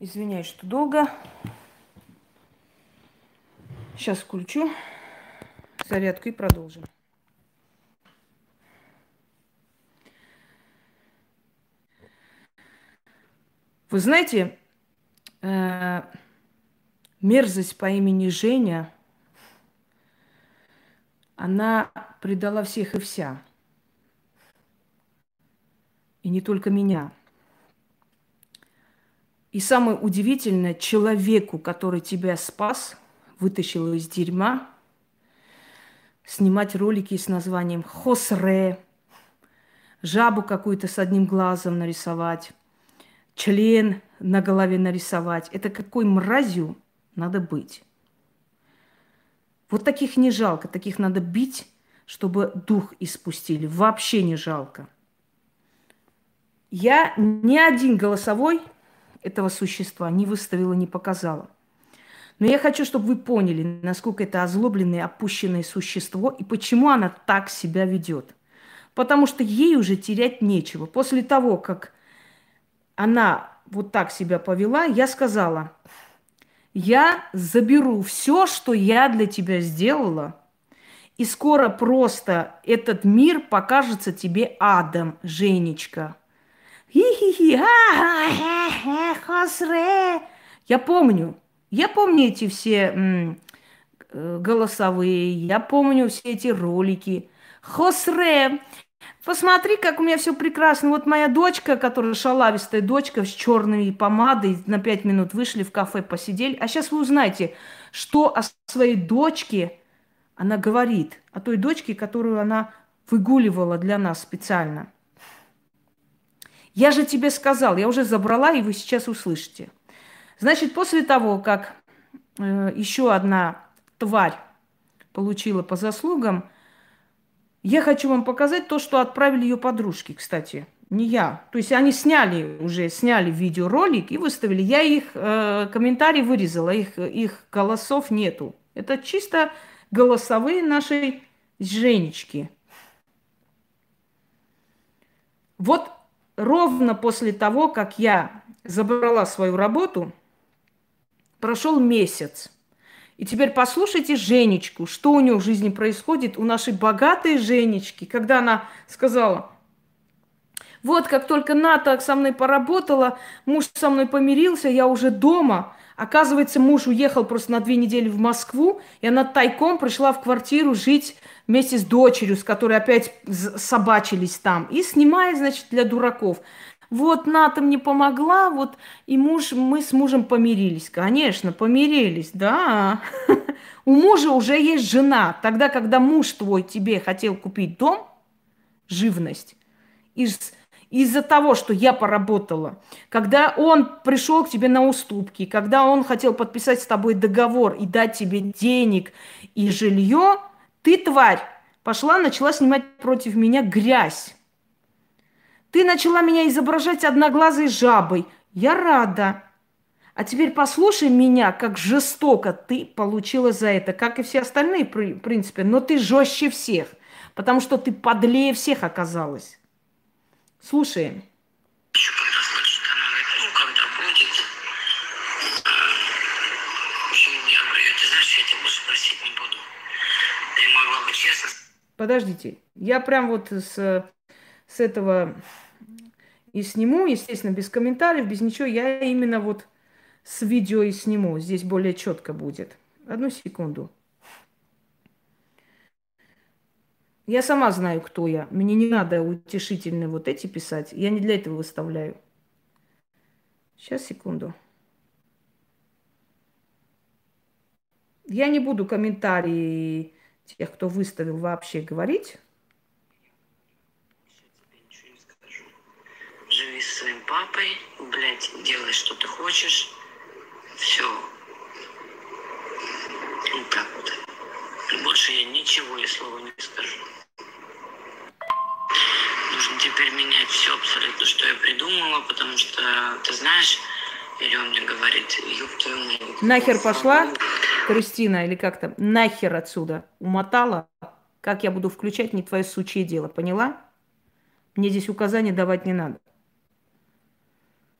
Извиняюсь, что долго. Сейчас включу зарядку и продолжим. Вы знаете, э, мерзость по имени Женя, она предала всех и вся. И не только меня. И самое удивительное, человеку, который тебя спас, вытащил из дерьма, снимать ролики с названием «Хосре», жабу какую-то с одним глазом нарисовать, член на голове нарисовать. Это какой мразью надо быть. Вот таких не жалко, таких надо бить, чтобы дух испустили. Вообще не жалко. Я ни один голосовой этого существа не выставила, не показала. Но я хочу, чтобы вы поняли, насколько это озлобленное, опущенное существо и почему она так себя ведет. Потому что ей уже терять нечего. После того, как она вот так себя повела, я сказала, я заберу все, что я для тебя сделала, и скоро просто этот мир покажется тебе адом, Женечка. Хосре. Я помню, я помню эти все э, голосовые, я помню все эти ролики. Хосре, посмотри, как у меня все прекрасно. Вот моя дочка, которая шалавистая дочка с черной помадой, на пять минут вышли в кафе, посидели. А сейчас вы узнаете, что о своей дочке она говорит. О той дочке, которую она выгуливала для нас специально. Я же тебе сказал, я уже забрала, и вы сейчас услышите. Значит, после того, как э, еще одна тварь получила по заслугам, я хочу вам показать то, что отправили ее подружки, кстати. Не я. То есть они сняли уже, сняли видеоролик и выставили. Я их э, комментарии вырезала, их, их голосов нету. Это чисто голосовые нашей Женечки. Вот ровно после того, как я забрала свою работу, прошел месяц. И теперь послушайте Женечку, что у нее в жизни происходит, у нашей богатой Женечки, когда она сказала, вот как только Ната со мной поработала, муж со мной помирился, я уже дома. Оказывается, муж уехал просто на две недели в Москву, и она тайком пришла в квартиру жить вместе с дочерью, с которой опять собачились там, и снимает, значит, для дураков. Вот Ната мне помогла, вот и муж, мы с мужем помирились. Конечно, помирились, да. (laughs) У мужа уже есть жена. Тогда, когда муж твой тебе хотел купить дом, живность, из из-за того, что я поработала, когда он пришел к тебе на уступки, когда он хотел подписать с тобой договор и дать тебе денег и жилье, ты, тварь, пошла, начала снимать против меня грязь. Ты начала меня изображать одноглазой жабой. Я рада. А теперь послушай меня, как жестоко ты получила за это, как и все остальные, в принципе. Но ты жестче всех, потому что ты подлее всех оказалась. Слушаем. Подождите, я прям вот с, с этого и сниму, естественно, без комментариев, без ничего. Я именно вот с видео и сниму. Здесь более четко будет. Одну секунду. Я сама знаю, кто я. Мне не надо утешительные вот эти писать. Я не для этого выставляю. Сейчас, секунду. Я не буду комментарии тех, кто выставил, вообще говорить. Живи с своим папой, блядь, делай, что ты хочешь. Все. Вот так вот. Больше я ничего и слова не скажу. Нужно теперь менять все абсолютно, что я придумала, потому что, ты знаешь, или он мне говорит, ёб твою мать. Нахер пошла? Кристина, или как то нахер отсюда умотала, как я буду включать, не твое сучье дело, поняла? Мне здесь указания давать не надо.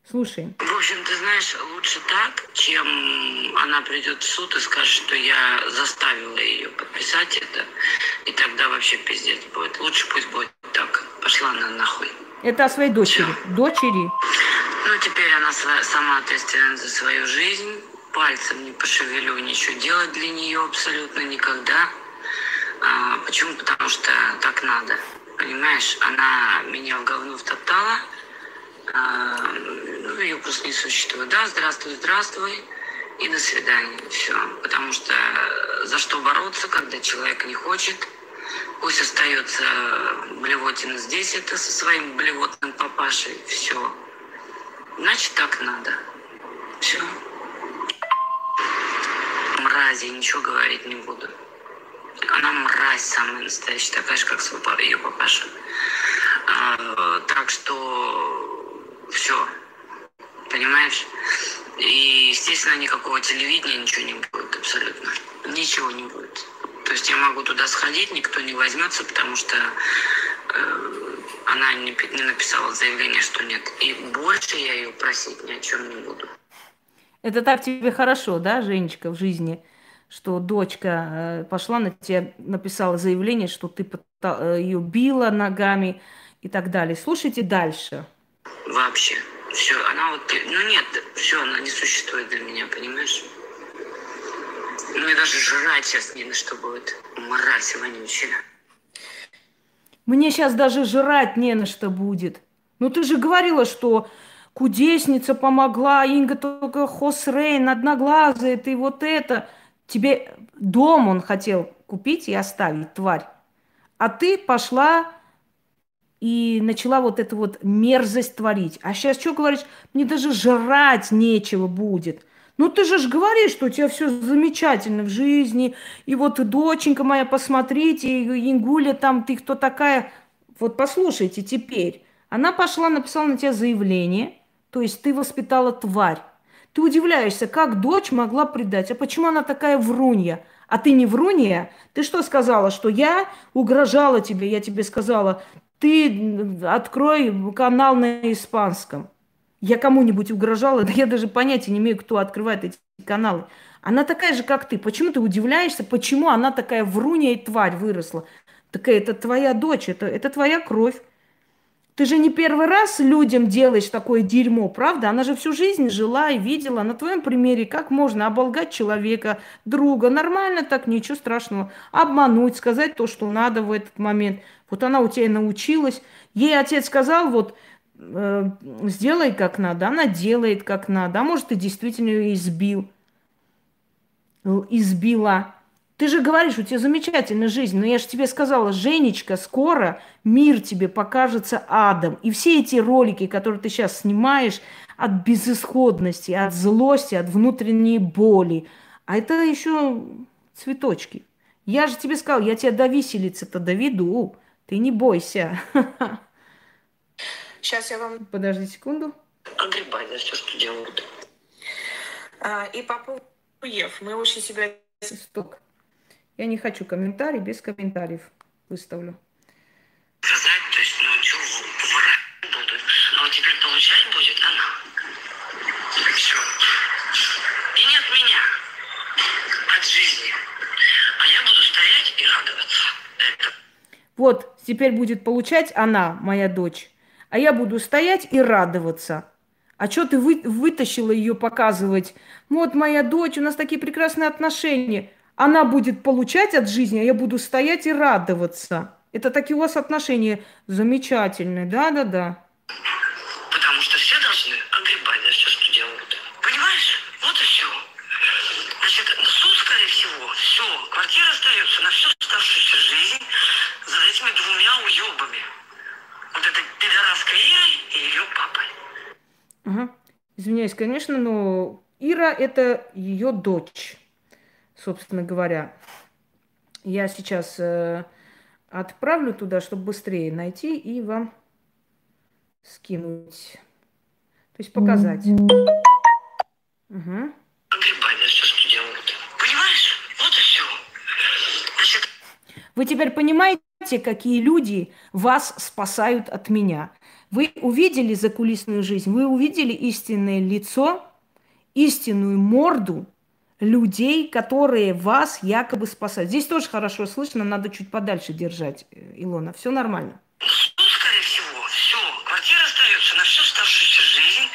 Слушай. В общем, ты знаешь, лучше так, чем она придет в суд и скажет, что я заставила ее подписать это, и тогда вообще пиздец будет. Лучше пусть будет так. Пошла она нахуй. Это о своей дочери. Все. Дочери. Ну, теперь она сама ответственна за свою жизнь пальцем не пошевелю, ничего делать для нее абсолютно никогда. А, почему? Потому что так надо. Понимаешь, она меня в говно втоптала, а, ну, ее просто не существует. Да, здравствуй, здравствуй, и до свидания. Все. Потому что за что бороться, когда человек не хочет, пусть остается Блевотин здесь, это со своим блевотным папашей. Все. Значит, так надо. Все. Мрази, ничего говорить не буду. Она мразь самая настоящая, такая же, как ее папаша. А, так что все, понимаешь? И, естественно, никакого телевидения ничего не будет абсолютно. Ничего не будет. То есть я могу туда сходить, никто не возьмется, потому что э, она не, не написала заявление, что нет. И больше я ее просить ни о чем не буду. Это так тебе хорошо, да, Женечка, в жизни? что дочка э, пошла на тебя, написала заявление, что ты э, ее била ногами и так далее. Слушайте дальше. Вообще. Все, она вот, ну нет, все, она не существует для меня, понимаешь? Ну и даже жрать сейчас не на что будет. Мразь вонючая. Мне сейчас даже жрать не на что будет. Ну ты же говорила, что кудесница помогла, Инга только Хосрейн, одноглазая, ты вот это. Тебе дом он хотел купить и оставить, тварь. А ты пошла и начала вот эту вот мерзость творить. А сейчас что говоришь? Мне даже жрать нечего будет. Ну ты же ж говоришь, что у тебя все замечательно в жизни. И вот доченька моя, посмотрите, Ингуля там, ты кто такая? Вот послушайте теперь. Она пошла, написала на тебя заявление, то есть ты воспитала тварь. Ты удивляешься, как дочь могла предать. А почему она такая врунья? А ты не врунья? Ты что сказала? Что я угрожала тебе? Я тебе сказала, ты открой канал на испанском. Я кому-нибудь угрожала? (laughs) Да я даже понятия не имею, кто открывает эти каналы. Она такая же, как ты. Почему ты удивляешься, почему она такая врунья и тварь выросла? Такая, это твоя дочь, это, это твоя кровь. Ты же не первый раз людям делаешь такое дерьмо, правда? Она же всю жизнь жила и видела на твоем примере, как можно оболгать человека, друга. Нормально так, ничего страшного. Обмануть, сказать то, что надо в этот момент. Вот она у тебя научилась. Ей отец сказал, вот, сделай как надо. Она делает как надо. А может, ты действительно ее избил. Избила. Ты же говоришь, у тебя замечательная жизнь, но я же тебе сказала, Женечка, скоро мир тебе покажется адом. И все эти ролики, которые ты сейчас снимаешь от безысходности, от злости, от внутренней боли, а это еще цветочки. Я же тебе сказала, я тебя до виселицы-то доведу. Ты не бойся. (laughs) Сейчас я вам... Подожди секунду. Огребай за все, что делают. А, и по поводу мы очень себя... Сток. Я не хочу комментарий, без комментариев выставлю. Сказать, то есть, ну, что будут. А вот теперь получать будет она. Все. И нет меня от жизни. А я буду стоять и радоваться. Это. Вот, теперь будет получать она, моя дочь. А я буду стоять и радоваться. А что ты вы, вытащила ее показывать? Вот моя дочь, у нас такие прекрасные отношения. Она будет получать от жизни, а я буду стоять и радоваться. Это такие у вас отношения замечательные. Да-да-да. Потому что все должны огребать за все, что делают. Понимаешь? Вот и все. Значит, суд, скорее всего, все, квартира остается на всю оставшуюся жизнь за этими двумя уебами. Вот Ирой и ее папой. Ага. Извиняюсь, конечно, но Ира это ее дочь собственно говоря. Я сейчас э, отправлю туда, чтобы быстрее найти и вам скинуть. То есть показать. Угу. Вы теперь понимаете, какие люди вас спасают от меня? Вы увидели закулисную жизнь, вы увидели истинное лицо, истинную морду – людей, которые вас якобы спасают. Здесь тоже хорошо слышно, надо чуть подальше держать, э, Илона. Все нормально. Ну, скорее всего, все. Квартира остается на всю оставшуюся жизнь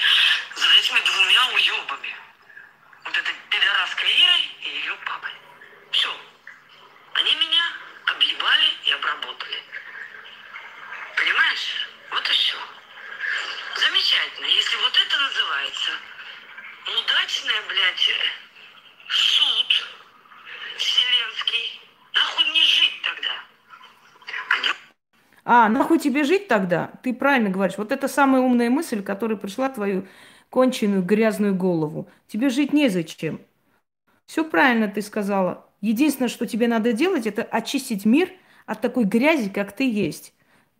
за этими двумя уебами. Вот этой пидораской Ирой и ее папой. Все. Они меня объебали и обработали. все. Замечательно. Если вот это называется удачная, блядь, э, суд вселенский, нахуй мне жить тогда? А, нахуй тебе жить тогда? Ты правильно говоришь. Вот это самая умная мысль, которая пришла в твою конченую грязную голову. Тебе жить незачем. Все правильно ты сказала. Единственное, что тебе надо делать, это очистить мир от такой грязи, как ты есть.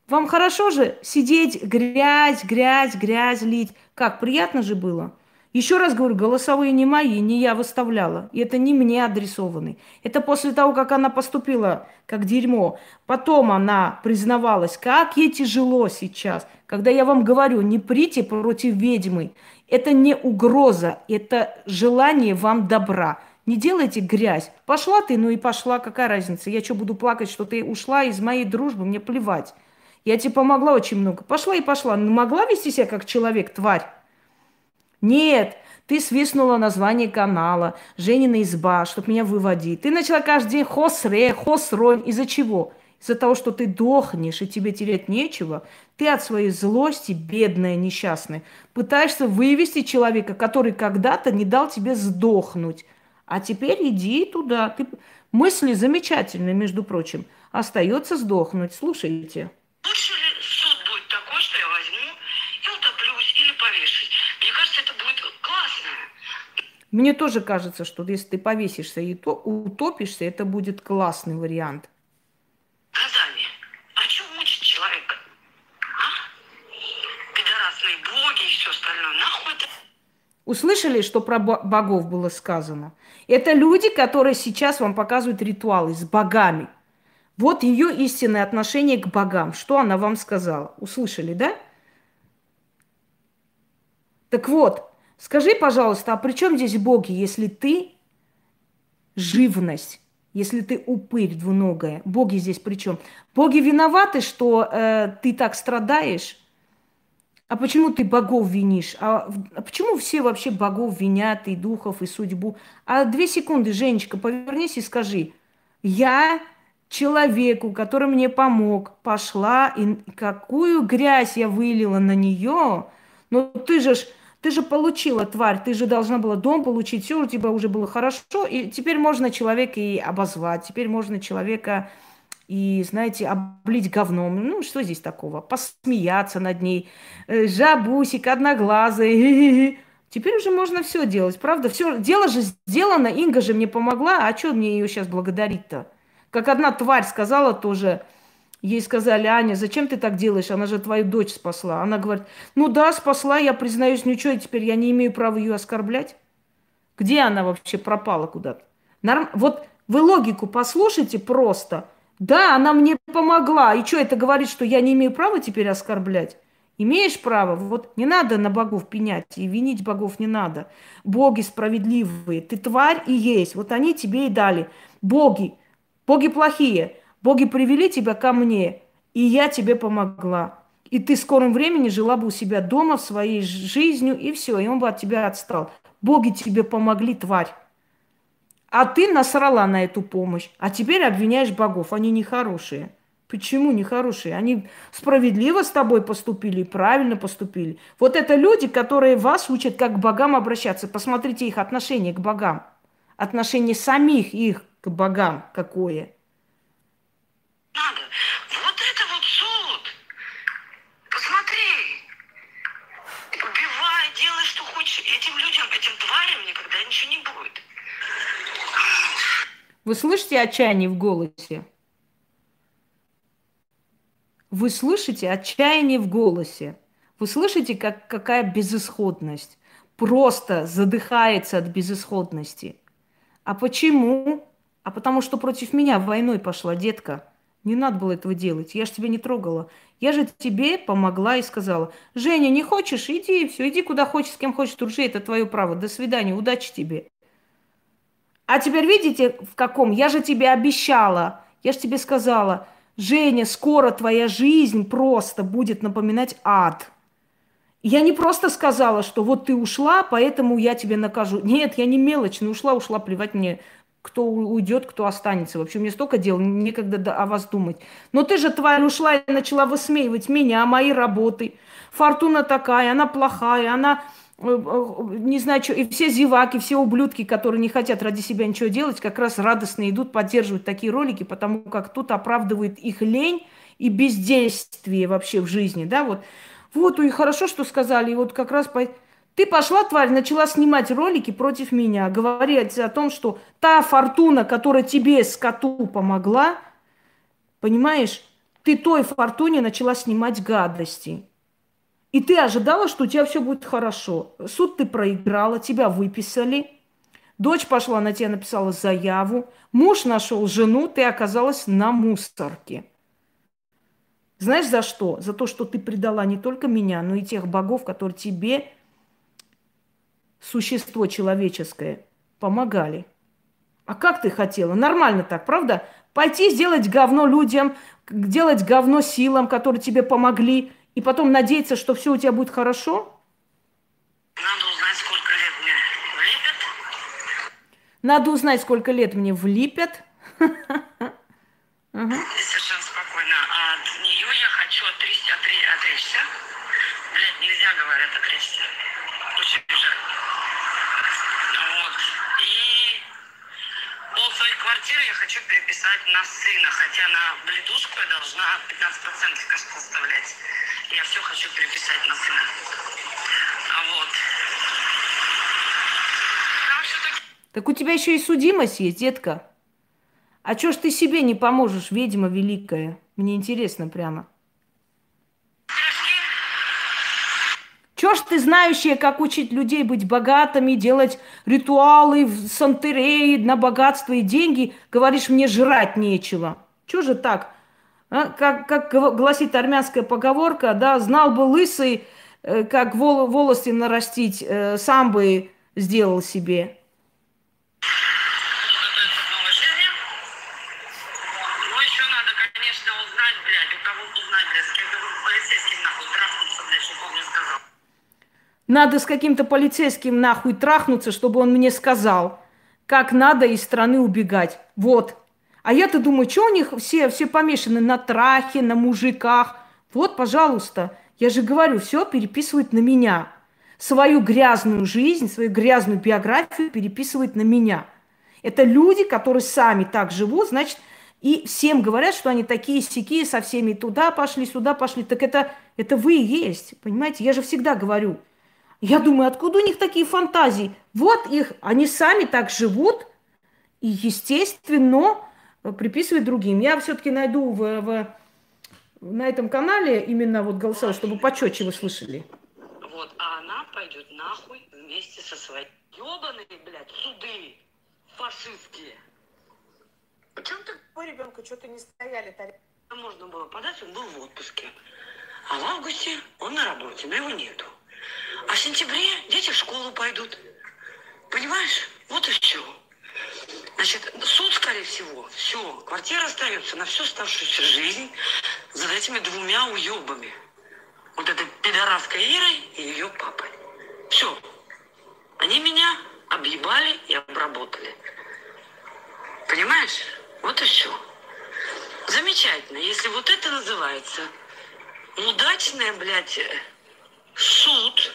Вам хорошо же сидеть, грязь, грязь, грязь лить. Как, приятно же было? Еще раз говорю, голосовые не мои, не я выставляла. И это не мне адресованы. Это после того, как она поступила как дерьмо. Потом она признавалась, как ей тяжело сейчас. Когда я вам говорю, не прите против ведьмы. Это не угроза, это желание вам добра. Не делайте грязь. Пошла ты, ну и пошла, какая разница? Я что, буду плакать, что ты ушла из моей дружбы? Мне плевать. Я тебе помогла очень много. Пошла и пошла. Ну, могла вести себя как человек, тварь? Нет, ты свистнула название канала, Женина изба, чтобы меня выводить. Ты начала каждый день хосре, хосронь. Из-за чего? Из-за того, что ты дохнешь и тебе терять нечего, ты от своей злости, бедная, несчастная, пытаешься вывести человека, который когда-то не дал тебе сдохнуть. А теперь иди туда. Ты... Мысли замечательные, между прочим. Остается сдохнуть. Слушайте. Лучше ли суд будет такой, что я возьму и утоплюсь или повешусь? Мне кажется, это будет классно. Мне тоже кажется, что если ты повесишься и то, утопишься, это будет классный вариант. Наказание. А что мучить человека? А? Пидорасные боги и все остальное. Нахуй это? Услышали, что про богов было сказано? Это люди, которые сейчас вам показывают ритуалы с богами. Вот ее истинное отношение к богам. Что она вам сказала? Услышали, да? Так вот, скажи, пожалуйста, а при чем здесь боги, если ты живность, если ты упырь двуногая? Боги здесь при чем? Боги виноваты, что э, ты так страдаешь? А почему ты богов винишь? А, а почему все вообще богов винят и духов, и судьбу? А две секунды, Женечка, повернись и скажи. Я человеку, который мне помог, пошла и какую грязь я вылила на нее. Но ты же, ты же получила, тварь, ты же должна была дом получить, все у тебя уже было хорошо, и теперь можно человека и обозвать, теперь можно человека и, знаете, облить говном. Ну, что здесь такого? Посмеяться над ней. Э, жабусик, одноглазый. (laughs) Теперь уже можно все делать, правда? Все, дело же сделано, Инга же мне помогла, а что мне ее сейчас благодарить-то? Как одна тварь сказала тоже, ей сказали, Аня, зачем ты так делаешь? Она же твою дочь спасла. Она говорит, ну да, спасла, я признаюсь, ничего, теперь я не имею права ее оскорблять. Где она вообще пропала куда-то? Норм... Вот вы логику послушайте просто – да, она мне помогла. И что, это говорит, что я не имею права теперь оскорблять? Имеешь право, вот не надо на богов пенять, и винить богов не надо. Боги справедливые, ты тварь и есть, вот они тебе и дали. Боги, боги плохие, боги привели тебя ко мне, и я тебе помогла. И ты в скором времени жила бы у себя дома, в своей жизнью, и все, и он бы от тебя отстал. Боги тебе помогли, тварь. А ты насрала на эту помощь, а теперь обвиняешь богов. Они нехорошие. Почему нехорошие? Они справедливо с тобой поступили, правильно поступили. Вот это люди, которые вас учат, как к богам обращаться. Посмотрите их отношение к богам. Отношение самих их к богам какое. Вот это вот суд. Посмотри. Убивай, делай, что хочешь. Этим людям, этим тварям никогда ничего не будет. Вы слышите отчаяние в голосе? Вы слышите отчаяние в голосе? Вы слышите, как, какая безысходность? Просто задыхается от безысходности. А почему? А потому что против меня войной пошла, детка. Не надо было этого делать. Я же тебя не трогала. Я же тебе помогла и сказала, Женя, не хочешь, иди, все, иди куда хочешь, с кем хочешь, дружи, это твое право. До свидания, удачи тебе. А теперь видите, в каком? Я же тебе обещала, я же тебе сказала, Женя, скоро твоя жизнь просто будет напоминать ад. Я не просто сказала, что вот ты ушла, поэтому я тебе накажу. Нет, я не мелочно ушла, ушла, плевать мне. Кто уйдет, кто останется. Вообще, мне столько дел, некогда о вас думать. Но ты же, тварь, ушла и начала высмеивать меня, мои работы. Фортуна такая, она плохая, она э, э, не знаю, что, и все зеваки, все ублюдки, которые не хотят ради себя ничего делать, как раз радостно идут поддерживать такие ролики, потому как тут оправдывает их лень и бездействие вообще в жизни, да, вот. Вот, и хорошо, что сказали, и вот как раз по... Ты пошла, тварь, начала снимать ролики против меня, говорить о том, что та фортуна, которая тебе, скоту, помогла, понимаешь, ты той фортуне начала снимать гадости. И ты ожидала, что у тебя все будет хорошо. Суд ты проиграла, тебя выписали. Дочь пошла на тебя, написала заяву. Муж нашел жену, ты оказалась на мусорке. Знаешь за что? За то, что ты предала не только меня, но и тех богов, которые тебе существо человеческое помогали. А как ты хотела? Нормально так, правда? Пойти сделать говно людям, делать говно силам, которые тебе помогли, и потом надеяться, что все у тебя будет хорошо? Надо узнать, сколько лет мне влепят. Надо узнать, сколько лет мне влипят. Совершенно спокойно. А от нее я хочу отречься, отречься. Блядь, нельзя, говорят, отречься. Очень жаль. Пол своей квартиры я хочу переписать на сына, хотя на бледушку я должна 15% кажется, оставлять. Я все хочу переписать на сына. А вот. Так у тебя еще и судимость есть, детка. А чё ж ты себе не поможешь, ведьма великая? Мне интересно прямо. Чё ж ты знающая, как учить людей быть богатыми, делать ритуалы, сантереи на богатство и деньги, говоришь, мне жрать нечего. Чё же так? А? Как, как гласит армянская поговорка, да, знал бы лысый, э, как волосы нарастить, э, сам бы сделал себе. Надо с каким-то полицейским нахуй трахнуться, чтобы он мне сказал, как надо из страны убегать. Вот. А я-то думаю, что у них все, все помешаны на трахе, на мужиках. Вот, пожалуйста, я же говорю, все переписывают на меня. Свою грязную жизнь, свою грязную биографию переписывают на меня. Это люди, которые сами так живут, значит, и всем говорят, что они такие сякие, со всеми туда пошли, сюда пошли. Так это, это вы и есть, понимаете? Я же всегда говорю – я думаю, откуда у них такие фантазии? Вот их, они сами так живут и, естественно, приписывают другим. Я все-таки найду в, в, на этом канале именно вот голосовой, чтобы почетче вы слышали. Вот, а она пойдет нахуй вместе со своей ебаные, блядь, суды фашистские. Почему ты по ребенку что-то не стояли? Можно было подать, он был в отпуске. А в августе он на работе, но его нету. А в сентябре дети в школу пойдут. Понимаешь? Вот и все. Значит, суд, скорее всего, все, квартира остается на всю оставшуюся жизнь за этими двумя уебами. Вот этой пидораской Ирой и ее папой. Все. Они меня объебали и обработали. Понимаешь? Вот и все. Замечательно. Если вот это называется удачная, блядь, суд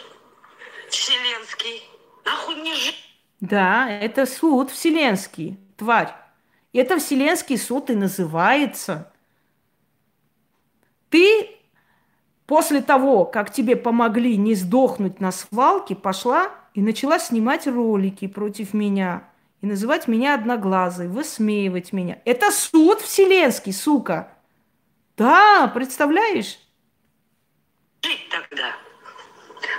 вселенский. Нахуй мне жить? Да, это суд вселенский, тварь. Это вселенский суд и называется. Ты после того, как тебе помогли не сдохнуть на свалке, пошла и начала снимать ролики против меня и называть меня одноглазой, высмеивать меня. Это суд вселенский, сука. Да, представляешь? Жить тогда.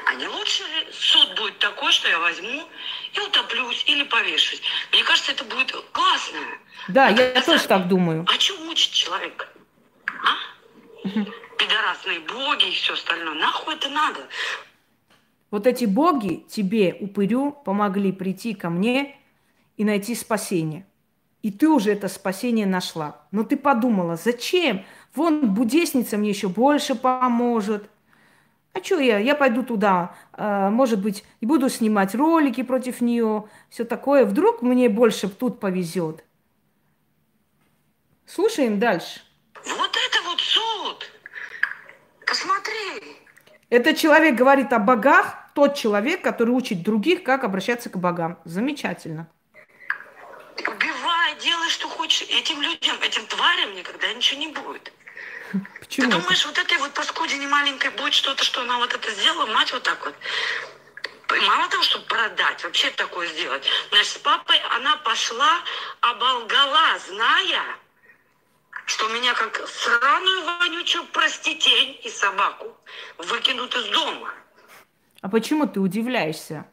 А не лучше ли суд будет такой, что я возьму и утоплюсь или повешусь? Мне кажется, это будет классно. Да, я, я тоже так думаю. А что мучить человека? А? Пидорасные боги и все остальное. Нахуй это надо? Вот эти боги тебе, упырю, помогли прийти ко мне и найти спасение. И ты уже это спасение нашла. Но ты подумала, зачем? Вон будесница мне еще больше поможет. А что я? Я пойду туда, э, может быть, и буду снимать ролики против нее, все такое. Вдруг мне больше тут повезет. Слушаем дальше. Вот это вот суд. Посмотри. Этот человек говорит о богах, тот человек, который учит других, как обращаться к богам. Замечательно. Убивай, делай, что хочешь. Этим людям, этим тварям никогда ничего не будет. (laughs) Почему? Ты это? думаешь, вот этой вот паскудине маленькой будет что-то, что она вот это сделала, мать вот так вот. И Мало того, чтобы продать, вообще такое сделать. Значит, с папой она пошла, оболгала, зная, что меня как сраную вонючую проститень и собаку выкинут из дома. А почему ты удивляешься?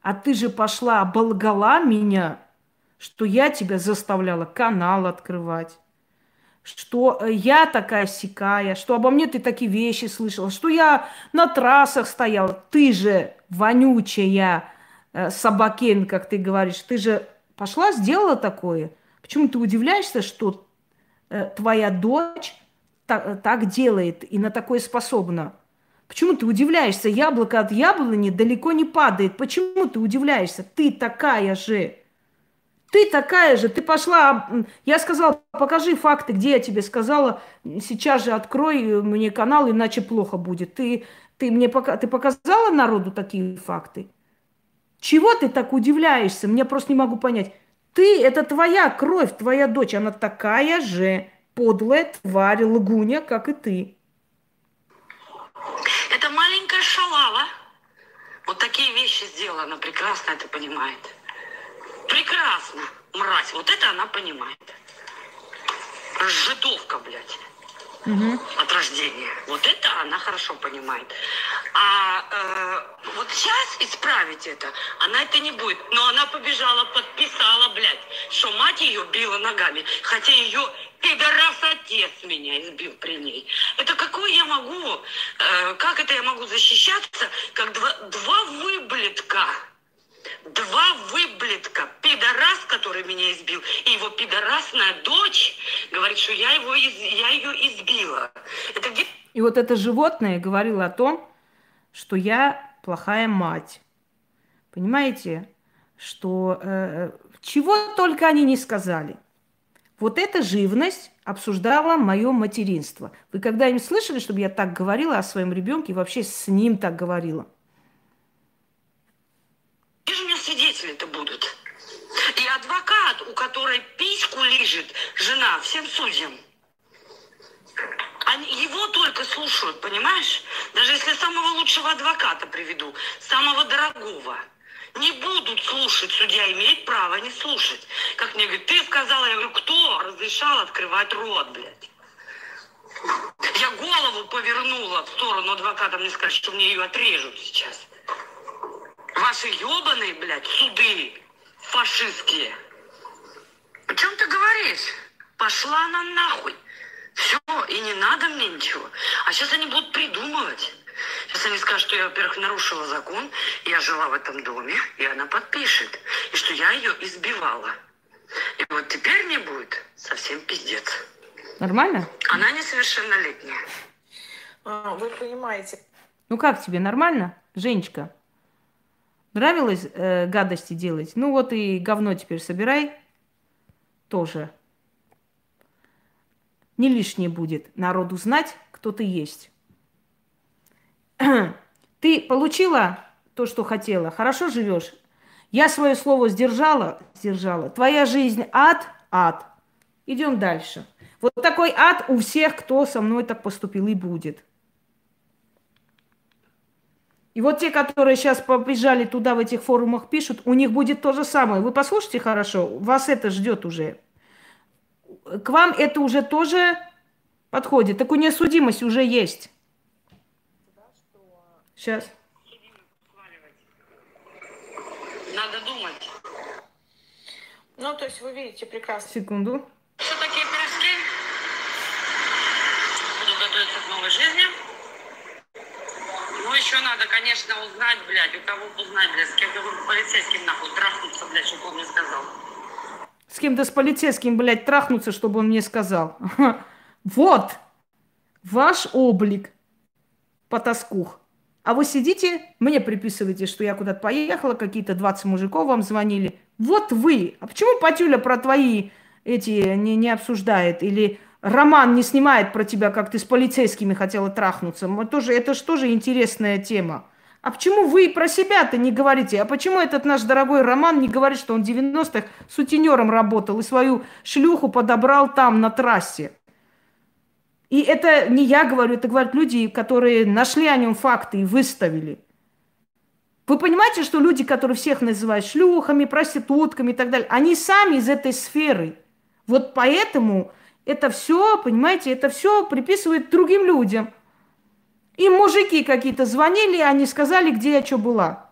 А ты же пошла оболгала меня, что я тебя заставляла канал открывать, что э, я такая сякая, что обо мне ты такие вещи слышала, что я на трассах стояла. Ты же вонючая э, собакен, как ты говоришь, ты же пошла, сделала такое. Почему ты удивляешься, что э, твоя дочь так, так делает и на такое способна? Почему ты удивляешься? Яблоко от яблони далеко не падает. Почему ты удивляешься? Ты такая же. Ты такая же. Ты пошла... Я сказала, покажи факты, где я тебе сказала. Сейчас же открой мне канал, иначе плохо будет. Ты, ты мне пока... ты показала народу такие факты? Чего ты так удивляешься? Мне просто не могу понять. Ты, это твоя кровь, твоя дочь. Она такая же подлая тварь, лгуня, как и ты. Это маленькая шалава. Вот такие вещи сделала, она прекрасно это понимает. Прекрасно, мразь. Вот это она понимает. Жидовка, блядь. От рождения. Вот это она хорошо понимает. А э, вот сейчас исправить это, она это не будет. Но она побежала, подписала, блядь, что мать ее била ногами. Хотя ее пидорас отец меня избил при ней. Это какой я могу, э, как это я могу защищаться, как два, два выблетка. Два выблетка. Пидорас, который меня избил, и его пидорасная дочь говорит, что я, его из- я ее избила. Это И вот это животное говорило о том, что я плохая мать. Понимаете, что э, чего только они не сказали. Вот эта живность обсуждала мое материнство. Вы когда-нибудь слышали, чтобы я так говорила о своем ребенке и вообще с ним так говорила? Где же у меня свидетели-то будут? И адвокат, у которой письку лежит жена всем судьям. Они его только слушают, понимаешь? Даже если самого лучшего адвоката приведу, самого дорогого. Не будут слушать, судья имеет право не слушать. Как мне говорят, ты сказала, я говорю, кто разрешал открывать рот, блядь? Я голову повернула в сторону адвоката, мне сказали, что мне ее отрежут сейчас. Ваши ебаные, блядь, суды фашистские. О чем ты говоришь? Пошла она нахуй. Все, и не надо мне ничего. А сейчас они будут придумывать. Сейчас они скажут, что я, во-первых, нарушила закон, я жила в этом доме, и она подпишет, и что я ее избивала. И вот теперь мне будет совсем пиздец. Нормально? Она несовершеннолетняя. А, Вы понимаете, Ну как тебе, нормально, Женечка? Нравилось э, гадости делать? Ну вот и говно теперь собирай тоже. Не лишнее будет народу знать, кто ты есть. (clears throat) Ты получила то, что хотела, хорошо живешь. Я свое слово сдержала, сдержала. Твоя жизнь ад, ад. Идем дальше. Вот такой ад у всех, кто со мной так поступил и будет. И вот те, которые сейчас побежали туда, в этих форумах пишут, у них будет то же самое. Вы послушайте хорошо, вас это ждет уже. К вам это уже тоже подходит. Так у нее судимость уже есть. Сейчас. Надо думать. ну то есть вы видите прекрасно. Секунду. Что такие пирожки? Буду готовиться к новой жизни. Еще надо, конечно, узнать, блядь, у кого узнать, блядь, с кем-то полицейским нахуй трахнуться, блядь, чтобы он мне сказал. С кем-то с полицейским, блядь, трахнуться, чтобы он мне сказал. (laughs) Вот ваш облик, потаскух. А вы сидите, мне приписываете, что я куда-то поехала, какие-то 20 мужиков вам звонили. Вот вы. А почему Патюля про твои эти не, не обсуждает? Или Роман не снимает про тебя, как ты с полицейскими хотела трахнуться? Мы тоже, это же тоже интересная тема. А почему вы про себя-то не говорите? А почему этот наш дорогой Роман не говорит, что он в 90-х сутенером работал и свою шлюху подобрал там, на трассе? И это не я говорю, это говорят люди, которые нашли о нем факты и выставили. Вы понимаете, что люди, которые всех называют шлюхами, проститутками и так далее, они сами из этой сферы. Вот поэтому это все, понимаете, это все приписывают другим людям. И мужики какие-то звонили, они сказали, где я что была.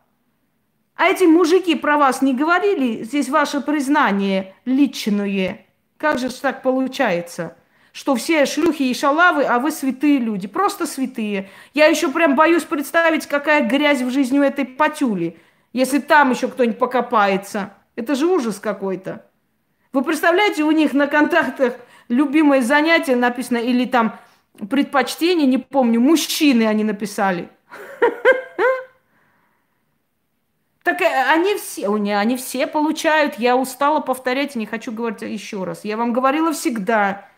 А эти мужики про вас не говорили, здесь ваше признание личное. Как же так получается? что все шлюхи и шалавы, а вы святые люди, просто святые. Я еще прям боюсь представить, какая грязь в жизни у этой патюли, если там еще кто-нибудь покопается. Это же ужас какой-то. Вы представляете, у них на контактах любимое занятие написано, или там предпочтение, не помню, мужчины они написали. (laughs) Так э, они все, они все получают. Я устала повторять, не хочу говорить еще раз. Я вам говорила всегда,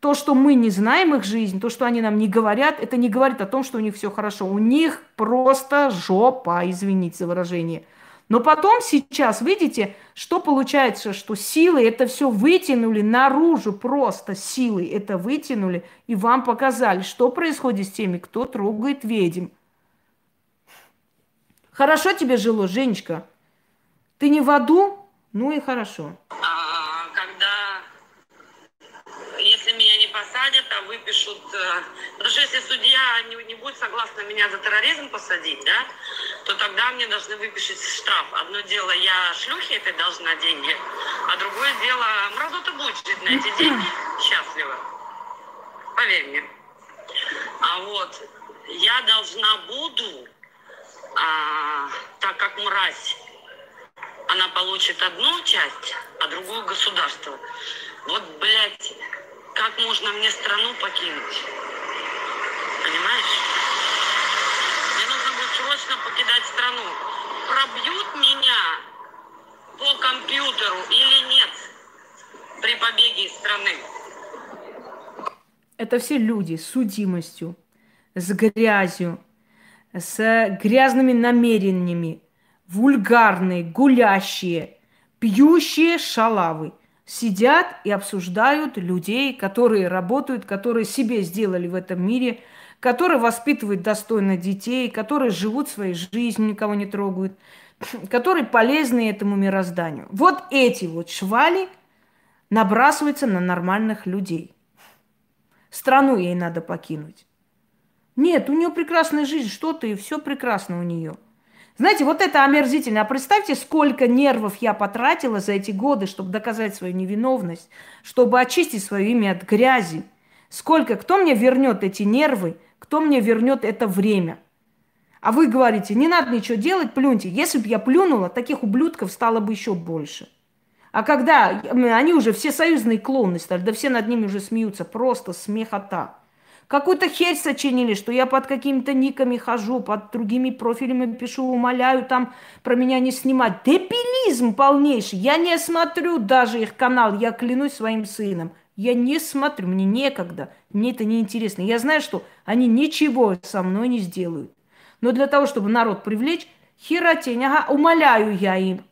то, что мы не знаем их жизнь, то, что они нам не говорят, это не говорит о том, что у них все хорошо. У них просто жопа, извините за выражение. Но потом сейчас, видите, что получается, что силы это все вытянули наружу, просто силы это вытянули и вам показали, что происходит с теми, кто трогает ведьм. Хорошо тебе жило, Женечка? Ты не в аду? Ну и хорошо. посадят, а выпишут. Потому что если судья не, не будет согласна меня за терроризм посадить, да, то тогда мне должны выпишить штраф. Одно дело, я шлюхе этой должна деньги, а другое дело, Мразота будет жить на эти (clears throat) деньги счастливо. Поверь мне. А вот я должна буду, а, так как мразь, она получит одну часть, а другую государство. Вот, блядь, как можно мне страну покинуть? Понимаешь? Мне нужно будет срочно покидать страну. Пробьют меня по компьютеру или нет при побеге из страны? Это все люди с судимостью, с грязью, с грязными намерениями, вульгарные, гулящие, пьющие шалавы – сидят и обсуждают людей, которые работают, которые себе сделали в этом мире, которые воспитывают достойно детей, которые живут своей жизнью, никого не трогают, (clears throat) которые полезны этому мирозданию. Вот эти вот швали набрасываются на нормальных людей. Страну ей надо покинуть. Нет, у нее прекрасная жизнь, что-то, и все прекрасно у нее – знаете, вот это омерзительно. А представьте, сколько нервов я потратила за эти годы, чтобы доказать свою невиновность, чтобы очистить свое имя от грязи. Сколько, кто мне вернет эти нервы, кто мне вернет это время? А вы говорите, не надо ничего делать, плюньте. Если бы я плюнула, таких ублюдков стало бы еще больше. А когда они уже все союзные клоуны стали, да все над ними уже смеются, просто смехота. Какую-то херь сочинили, что я под какими-то никами хожу, под другими профилями пишу, умоляю там про меня не снимать. Дебилизм полнейший. Я не смотрю даже их канал, я клянусь своим сыном. Я не смотрю, мне некогда, мне это не интересно. Я знаю, что они ничего со мной не сделают. Но для того, чтобы народ привлечь, херотень, ага, умоляю я им.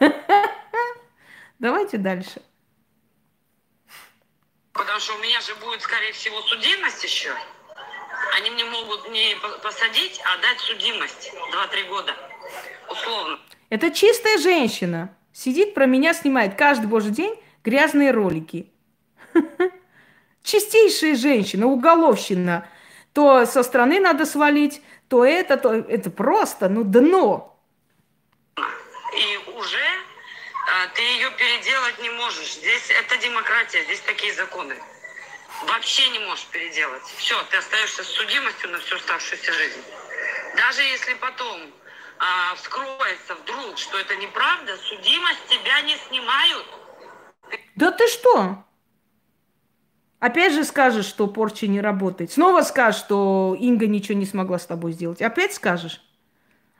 (laughs) Давайте дальше. Потому что у меня же будет, скорее всего, судимость еще. Они мне могут не посадить, а дать судимость 2-3 года. Условно. Это чистая женщина. Сидит про меня, снимает каждый божий день грязные ролики. (laughs) Чистейшая женщина, уголовщина. То со стороны надо свалить, то это, то это просто, ну, дно. И уже а, ты ее переделать не можешь. Здесь это демократия, здесь такие законы. Вообще не можешь переделать. Все, ты остаешься с судимостью на всю оставшуюся жизнь. Даже если потом а, вскроется вдруг, что это неправда, судимость тебя не снимают. Да ты что? Опять же скажешь, что порча не работает. Снова скажешь, что Инга ничего не смогла с тобой сделать. Опять скажешь.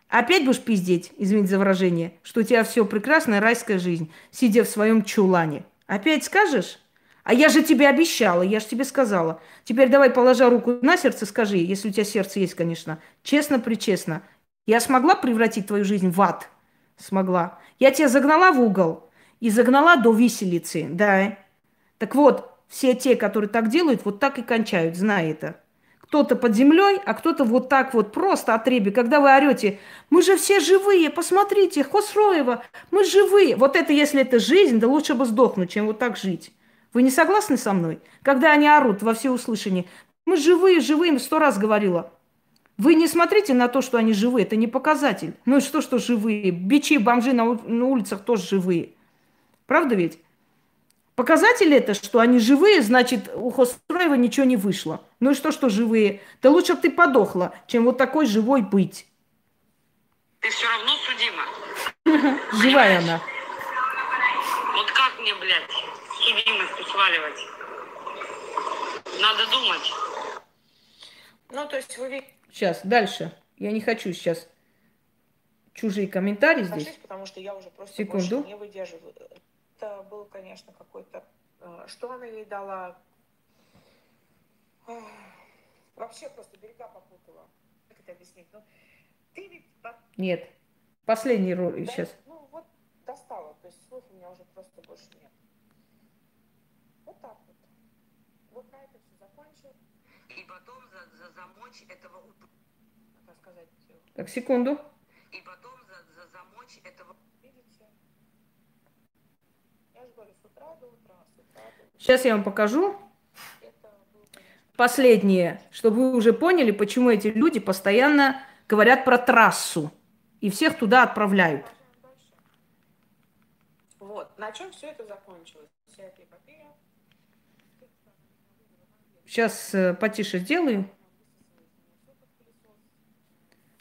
Опять будешь пиздеть, извините за выражение, что у тебя все прекрасная райская жизнь, сидя в своем чулане. Опять скажешь? А я же тебе обещала, я же тебе сказала. Теперь давай, положа руку на сердце, скажи, если у тебя сердце есть, конечно, честно-причестно. Я смогла превратить твою жизнь в ад? Смогла. Я тебя загнала в угол и загнала до виселицы, да. Так вот, все те, которые так делают, вот так и кончают, знай это. Кто-то под землей, а кто-то вот так вот просто отребе. Когда вы орете, мы же все живые, посмотрите, Хосроева, мы живые. Вот это, если это жизнь, да лучше бы сдохнуть, чем вот так жить. Вы не согласны со мной? Когда они орут во всеуслышание, мы живые, живые, сто раз говорила. Вы не смотрите на то, что они живые, это не показатель. Ну и что, что живые? Бичи, бомжи на, на улицах тоже живые. Правда ведь? Показатель это, что они живые, значит, у Хосстроева ничего не вышло. Ну и что, что живые? Да лучше бы ты подохла, чем вот такой живой быть. Ты все равно судима. (laughs) Живая она. Вот как мне, блядь, судимость сваливать? Надо думать. Ну, то есть вы... Сейчас, дальше. Я не хочу сейчас чужие комментарии здесь. Потому что я уже просто Секунду. не выдерживаю это был, конечно, какой-то... Э, что она ей дала? Вообще просто берега попутала. Как это объяснить? Ну, ты ведь... Нет. Последний ролик да, сейчас. Ну, вот достала. То есть слов у меня уже просто больше нет. Вот так вот. Вот на этом все закончил. И потом за, за замочь этого... Как сказать? Так, секунду. И потом за, за замочь этого... Сейчас я вам покажу последнее, чтобы вы уже поняли, почему эти люди постоянно говорят про трассу и всех туда отправляют. Вот, на чем все это закончилось? Вся эта эпопея. Сейчас э, потише сделаю.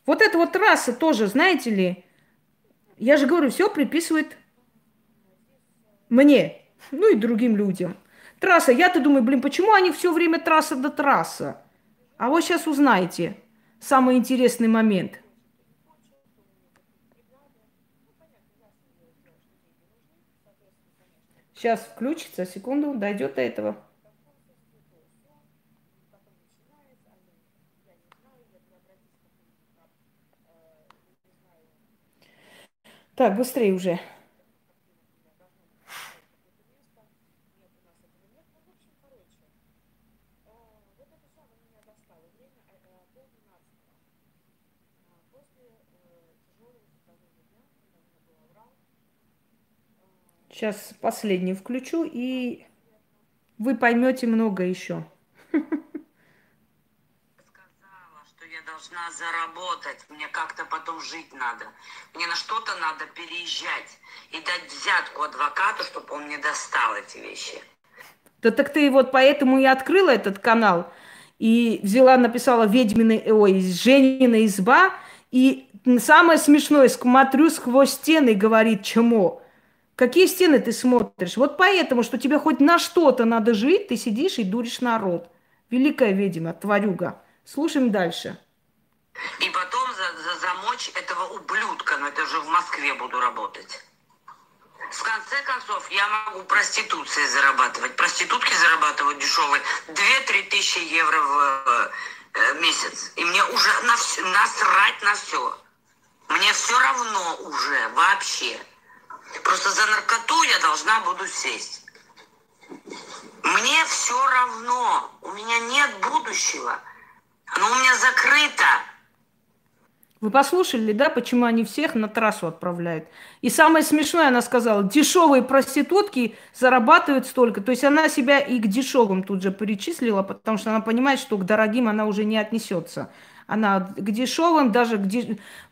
Вот эта вот трасса тоже, знаете ли, я же говорю, все приписывает мне, ну и другим людям. Трасса, я-то думаю, блин, почему они все время трасса до трасса? А вот сейчас узнаете самый интересный момент. Сейчас включится, секунду, дойдет до этого. Так, быстрее уже. Сейчас последний включу, и вы поймете много еще. Сказала, что я должна заработать, мне как-то потом жить надо. Мне на что-то надо переезжать и дать взятку адвокату, чтобы он мне достал эти вещи. Да так ты вот поэтому и открыла этот канал. И взяла, написала ведьмины, ой, Женина изба. И самое смешное, смотрю сквозь стены, говорит, чему. Какие стены ты смотришь? Вот поэтому, что тебе хоть на что-то надо жить, ты сидишь и дуришь народ. Великая ведьма, тварюга. Слушаем дальше. И потом за, за замочь этого ублюдка, но это же в Москве буду работать. В конце концов, я могу проституцией зарабатывать. Проститутки зарабатывают дешевые 2-3 тысячи евро в э, месяц. И мне уже на все, насрать на все. Мне все равно уже вообще. Просто за наркоту я должна буду сесть. Мне все равно. У меня нет будущего. Оно у меня закрыто. Вы послушали, да, почему они всех на трассу отправляют? И самое смешное, она сказала, дешевые проститутки зарабатывают столько. То есть она себя и к дешевым тут же перечислила, потому что она понимает, что к дорогим она уже не отнесется. Она к дешевым, даже к деш...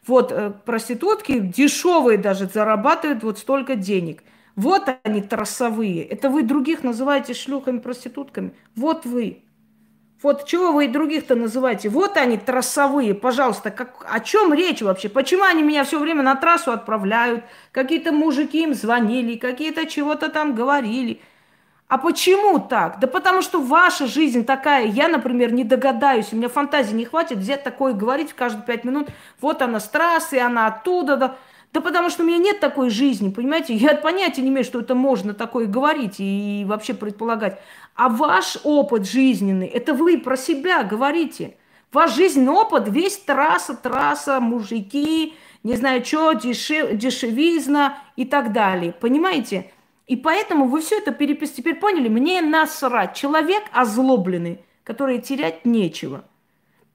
вот э, проститутки дешевые даже зарабатывают вот столько денег. Вот они трассовые. Это вы других называете шлюхами, проститутками. Вот вы. Вот чего вы и других-то называете? Вот они трассовые, пожалуйста. Как, о чем речь вообще? Почему они меня все время на трассу отправляют? Какие-то мужики им звонили, какие-то чего-то там говорили. А почему так? Да потому что ваша жизнь такая. Я, например, не догадаюсь, у меня фантазии не хватит взять такое и говорить каждые пять минут. Вот она с трассы, она оттуда. Да. да потому что у меня нет такой жизни, понимаете? Я (laughs) понятия не имею, что это можно такое говорить и вообще предполагать. А ваш опыт жизненный, это вы про себя говорите. Ваш жизненный опыт, весь трасса, трасса, мужики, не знаю что, дешев, дешевизна и так далее. Понимаете? И поэтому вы все это перепис... Теперь поняли? Мне насрать. Человек озлобленный, который терять нечего.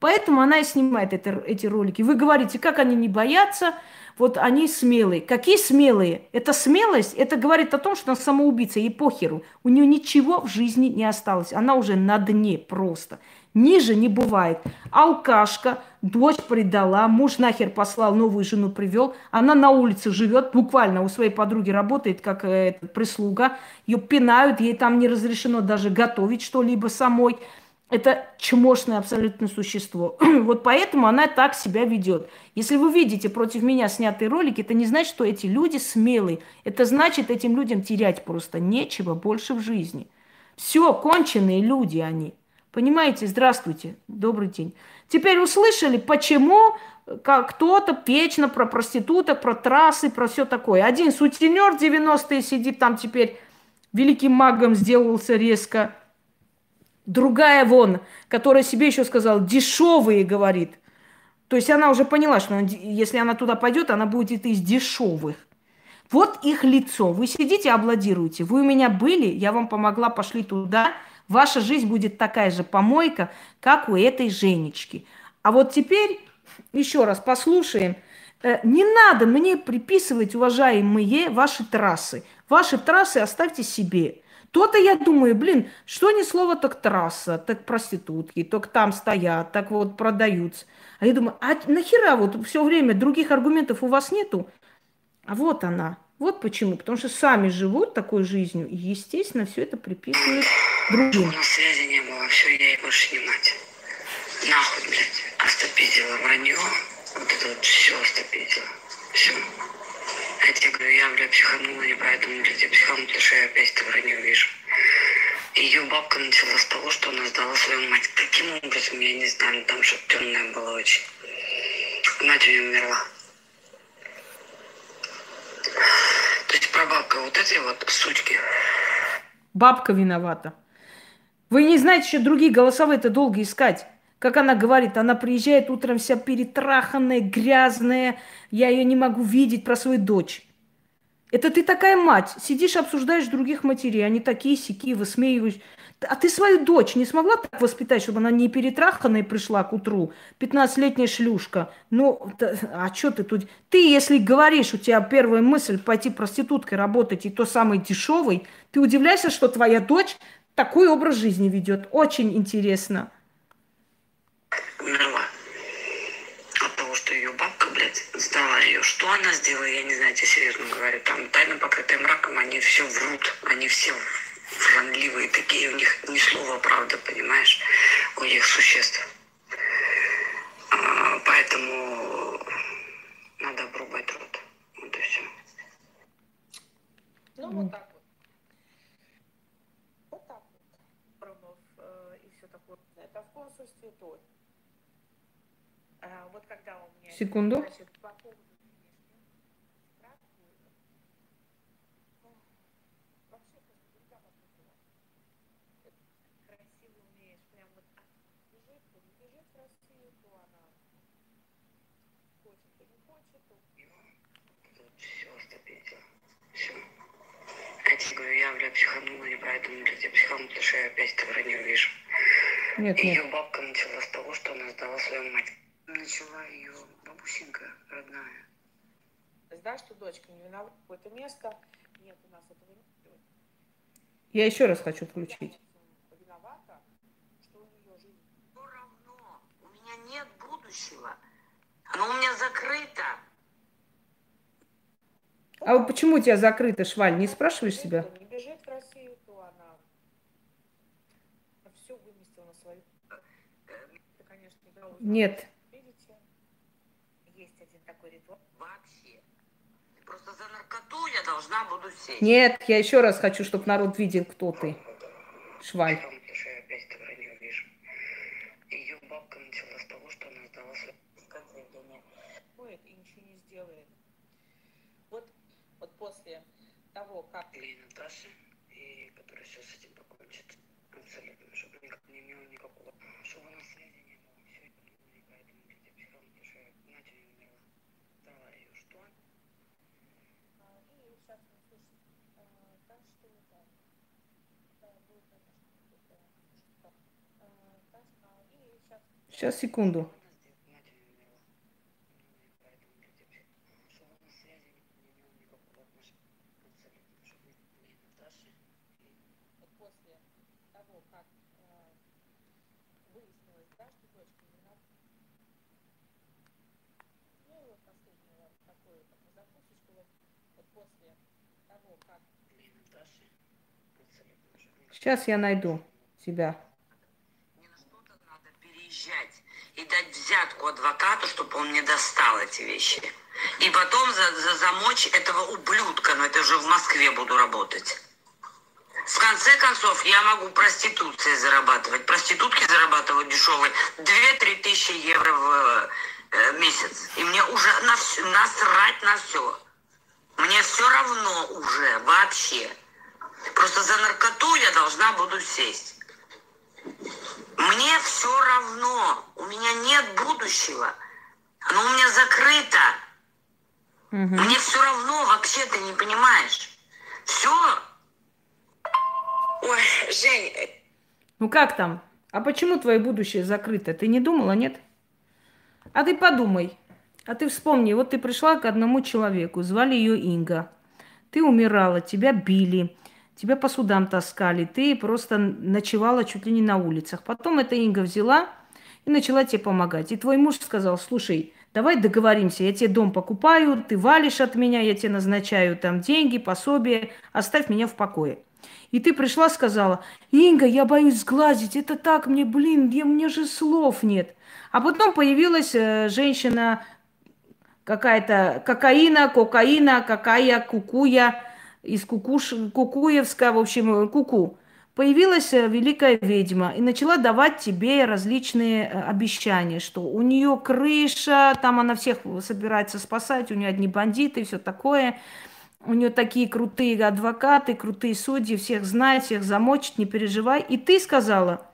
Поэтому она и снимает это, эти ролики. Вы говорите, как они не боятся, вот они смелые. Какие смелые? Это смелость, это говорит о том, что она самоубийца, ей похеру. У нее ничего в жизни не осталось. Она уже на дне просто. Ниже не бывает. Алкашка, дочь предала, муж нахер послал, новую жену привел. Она на улице живет, буквально у своей подруги работает как э, прислуга. Ее пинают, ей там не разрешено даже готовить что-либо самой. Это чмошное абсолютно существо. (clears throat) вот поэтому она так себя ведет. Если вы видите против меня снятые ролики, это не значит, что эти люди смелые. Это значит, этим людям терять просто нечего больше в жизни. Все, конченые люди они. Понимаете? Здравствуйте, добрый день. Теперь услышали, почему как кто-то вечно про проституток, про трассы, про все такое. Один сутенер 90-е сидит там теперь, великим магом сделался резко. Другая вон, которая себе еще сказала, дешевые, говорит. То есть она уже поняла, что если она туда пойдет, она будет из дешевых. Вот их лицо. Вы сидите, аплодируете. Вы у меня были, я вам помогла, пошли туда – Ваша жизнь будет такая же помойка, как у этой Женечки. А вот теперь еще раз послушаем. Э, не надо мне приписывать, уважаемые, ваши трассы. Ваши трассы оставьте себе. То-то я думаю, блин, что ни слово, так трасса, так проститутки, так там стоят, так вот продаются. А я думаю, а нахера вот все время других аргументов у вас нету? А вот она, вот почему. Потому что сами живут такой жизнью, и, естественно, все это приписывают другим. У нас связи не было, все, я ей больше не мать. Нахуй, блядь, остопизила вранье. Вот это вот все остопизила. Все. Я тебе говорю, я, блядь, психанула, не поэтому, блядь, я психанула, потому что я опять это вранье вижу. Ее бабка начала с того, что она сдала свою мать. Таким образом, я не знаю, там что-то темное было очень. Мать у нее умерла. То есть прабабка вот этой вот сучки. Бабка виновата. Вы не знаете, что другие голосовые-то долго искать. Как она говорит, она приезжает утром вся перетраханная, грязная. Я ее не могу видеть про свою дочь. Это ты такая мать. Сидишь, обсуждаешь других матерей. Они такие сякие, высмеиваешь. А ты свою дочь не смогла так воспитать, чтобы она не перетраханная пришла к утру? 15-летняя шлюшка. Ну, а что ты тут? Ты, если говоришь, у тебя первая мысль пойти проституткой работать и то самый дешевый, ты удивляешься, что твоя дочь такой образ жизни ведет. Очень интересно. Умерла. От того, что ее бабка, блядь, сдала ее. Что она сделала, я не знаю, тебе серьезно говорю. Там тайно покрытая мраком, они все врут. Они все вранливые такие, у них ни слова правда, понимаешь, у них существ. А, поэтому надо обрубать рот. Вот и все. Ну, вот так вот. Вот так вот. Пробов э, и все такое. Это в консульстве то. А, вот когда у меня... Секунду. Значит, по поводу внешнего, справку, ох, вообще просто дурака попутала. Красиво умеешь, прям вот а, бежит, то не бежит в Россию, то она хочет, то не хочет, то Все остопитила. Все. Я тебе не поэтому, блядь, я психанула, потому что я опять это вранье вижу. Нет, Ее нет. бабка начала с того, что она сдала свою мать. Начала ее бабусенька родная. знаешь, что дочка не виновата, какое-то место, нет, у нас этого нет. Я еще раз хочу включить. Виновата, что у нее жизнь Все равно, у меня нет будущего. Оно у меня закрыто. А вот почему у тебя закрыто, Шваль? Не спрашиваешь себя? То не бежит в Россию, то она все выместила на свою. Это, конечно, да, узнала. Нет. Видите, есть один такой ритуал. Вообще. Просто за наркоту я должна буду сесть. Нет, я еще раз хочу, чтобы народ видел, кто ты. Шваль. Вот, вот после того, как или Наташи, и которая сейчас с этим покончит. Абсолютно, чтобы никак не имела никакого. Чтобы она связи не было. Все это не поэтому где психология, что я понятия не имела. Дала ее что? А, И сейчас мы слышим, а, так что да, да, был, конечно, какой-то что-то. А, так, а, И сейчас Сейчас, секунду. Она сделала, понятия не имела. И поэтому где психология. Чтобы она связи не имела никакого отношения. Абсолютно, чтобы ни Наташи, вот после того, как а, выяснилось, да, что дочка не на... Ну, и вот последнее вот такое вот закусочку, вот, вот после того, как ни Наташи. Абсолютно, чтобы никак Сейчас я найду тебя. Переезжать и дать взятку адвокату, чтобы он мне достал эти вещи. И потом за, за замочь этого ублюдка, но это же в Москве буду работать. В конце концов, я могу проституцией зарабатывать. Проститутки зарабатывают дешевые 2-3 тысячи евро в э, месяц. И мне уже на всё- насрать на все. Мне все равно уже вообще. Просто за наркоту я должна буду сесть. Мне все равно. У меня нет будущего. Оно у меня закрыто. Мне все равно, вообще ты не понимаешь. Все. Ой, Жень, э, Ну как там? А почему твое будущее закрыто? Ты не думала, нет? А ты подумай. А ты вспомни, вот ты пришла к одному человеку, звали ее Инга. Ты умирала, тебя били, тебя по судам таскали, ты просто ночевала чуть ли не на улицах. Потом эта Инга взяла и начала тебе помогать. И твой муж сказал, слушай, давай договоримся, я тебе дом покупаю, ты валишь от меня, я тебе назначаю там деньги, пособие, оставь меня в покое. И ты пришла, сказала, Инга, я боюсь сглазить, это так мне, блин, я, мне же слов нет. А потом появилась э, женщина какая-то, кокаина, кокаина, какая, кукуя, из кукуш, Кукуевска, в общем, э, куку. Появилась э, великая ведьма и начала давать тебе различные э, обещания, что у нее крыша, там она всех собирается спасать, у нее одни бандиты и все такое. У нее такие крутые адвокаты, крутые судьи, всех знает, всех замочит, не переживай. И ты сказала,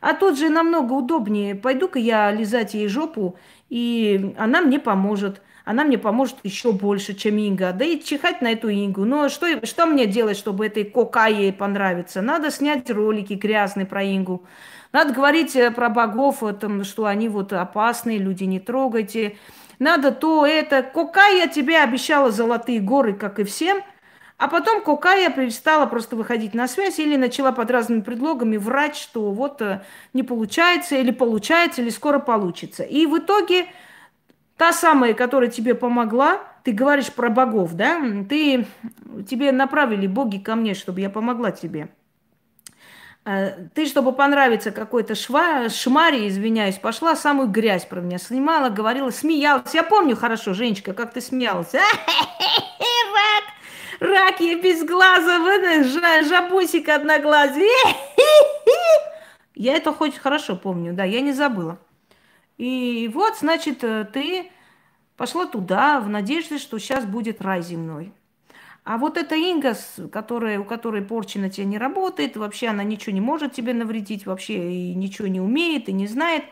а тут же намного удобнее, пойду-ка я лизать ей жопу, и она мне поможет. Она мне поможет еще больше, чем Инга. Да и чихать на эту Ингу. Но что, что мне делать, чтобы этой кокае понравиться? Надо снять ролики грязные про Ингу. Надо говорить э, про богов, э, там, что они вот опасные, люди не трогайте. Надо то, это. Кокая тебе обещала золотые горы, как и всем. А потом Кокая перестала просто выходить на связь или начала под разными предлогами врать, что вот э, не получается, или получается, или скоро получится. И в итоге та самая, которая тебе помогла, ты говоришь про богов, да? Ты, тебе направили боги ко мне, чтобы я помогла тебе. Э, Ты, чтобы понравиться какой-то шва, шмаре, извиняюсь, пошла самую грязь про меня снимала, говорила, смеялась. Я помню хорошо, Женечка, как ты смеялась. (laughs) Рак, рак, я без глаза, жабусик одноглазый. (laughs) Я это хоть хорошо помню, да, я не забыла. И вот, значит, э, ты пошла туда в надежде, что сейчас будет рай земной. А вот эта Инга, которая, у которой порча на тебя не работает, вообще она ничего не может тебе навредить, вообще и ничего не умеет и не знает.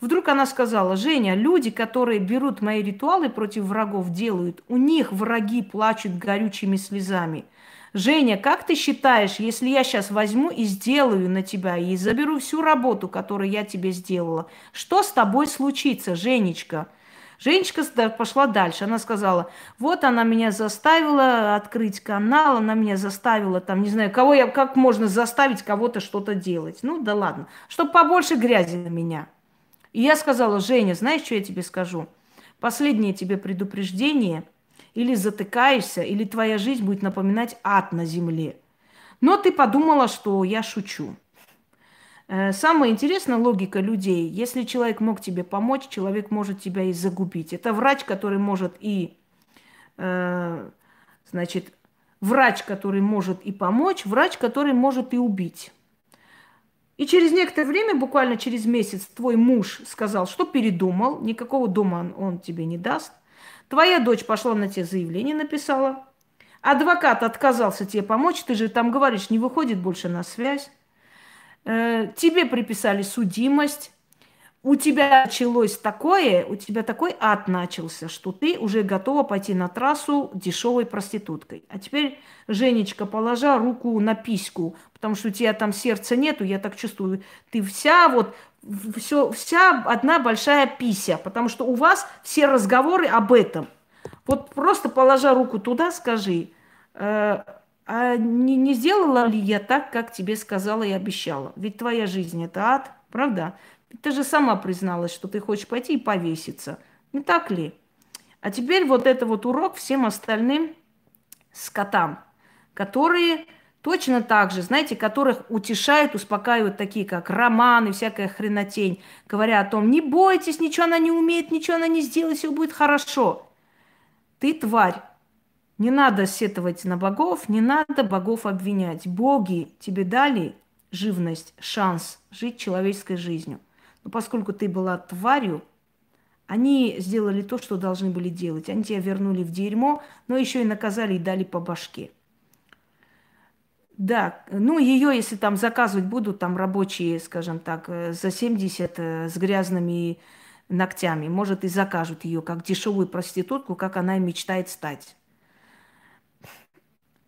Вдруг она сказала, Женя, люди, которые берут мои ритуалы против врагов, делают, у них враги плачут горючими слезами. Женя, как ты считаешь, если я сейчас возьму и сделаю на тебя и заберу всю работу, которую я тебе сделала, что с тобой случится, Женечка? Женечка пошла дальше. Она сказала, вот она меня заставила открыть канал, она меня заставила, там, не знаю, кого я, как можно заставить кого-то что-то делать. Ну, да ладно. Чтобы побольше грязи на меня. И я сказала, Женя, знаешь, что я тебе скажу? Последнее тебе предупреждение. Или затыкаешься, или твоя жизнь будет напоминать ад на земле. Но ты подумала, что я шучу. Э, Самая интересная логика людей. Если человек мог тебе помочь, человек может тебя и загубить. Это врач, который может и, э, значит, врач, который может и помочь, врач, который может и убить. И через некоторое время, буквально через месяц, твой муж сказал, что передумал, никакого дома он, он тебе не даст. Твоя дочь пошла на тебе заявление, написала. Адвокат отказался тебе помочь, ты же там говоришь, не выходит больше на связь. Э, тебе приписали судимость, у тебя началось такое, у тебя такой ад начался, что ты уже готова пойти на трассу дешевой проституткой. А теперь, Женечка, положа руку на письку, потому что у тебя там сердца нету, я так чувствую, ты вся вот, все, вся одна большая пися, потому что у вас все разговоры об этом. Вот просто положа руку туда, скажи, э, а не, не сделала ли я так, как тебе сказала и обещала? Ведь твоя жизнь это ад, правда? Ты же сама призналась, что ты хочешь пойти и повеситься. Не так ли? А теперь вот это вот урок всем остальным скотам, которые точно так же, знаете, которых утешают, успокаивают такие, как Роман и всякая хренотень, говоря о том, не бойтесь, ничего она не умеет, ничего она не сделает, все будет хорошо. Ты тварь. Не надо сетовать на богов, не надо богов обвинять. Боги тебе дали живность, шанс жить человеческой жизнью. Но поскольку ты была тварью, они сделали то, что должны были делать. Они тебя вернули в дерьмо, но еще и наказали и дали по башке. Да, ну ее, если там заказывать будут, там рабочие, скажем так, э, за 70 э, с грязными ногтями, может и закажут ее как дешевую проститутку, как она и мечтает стать.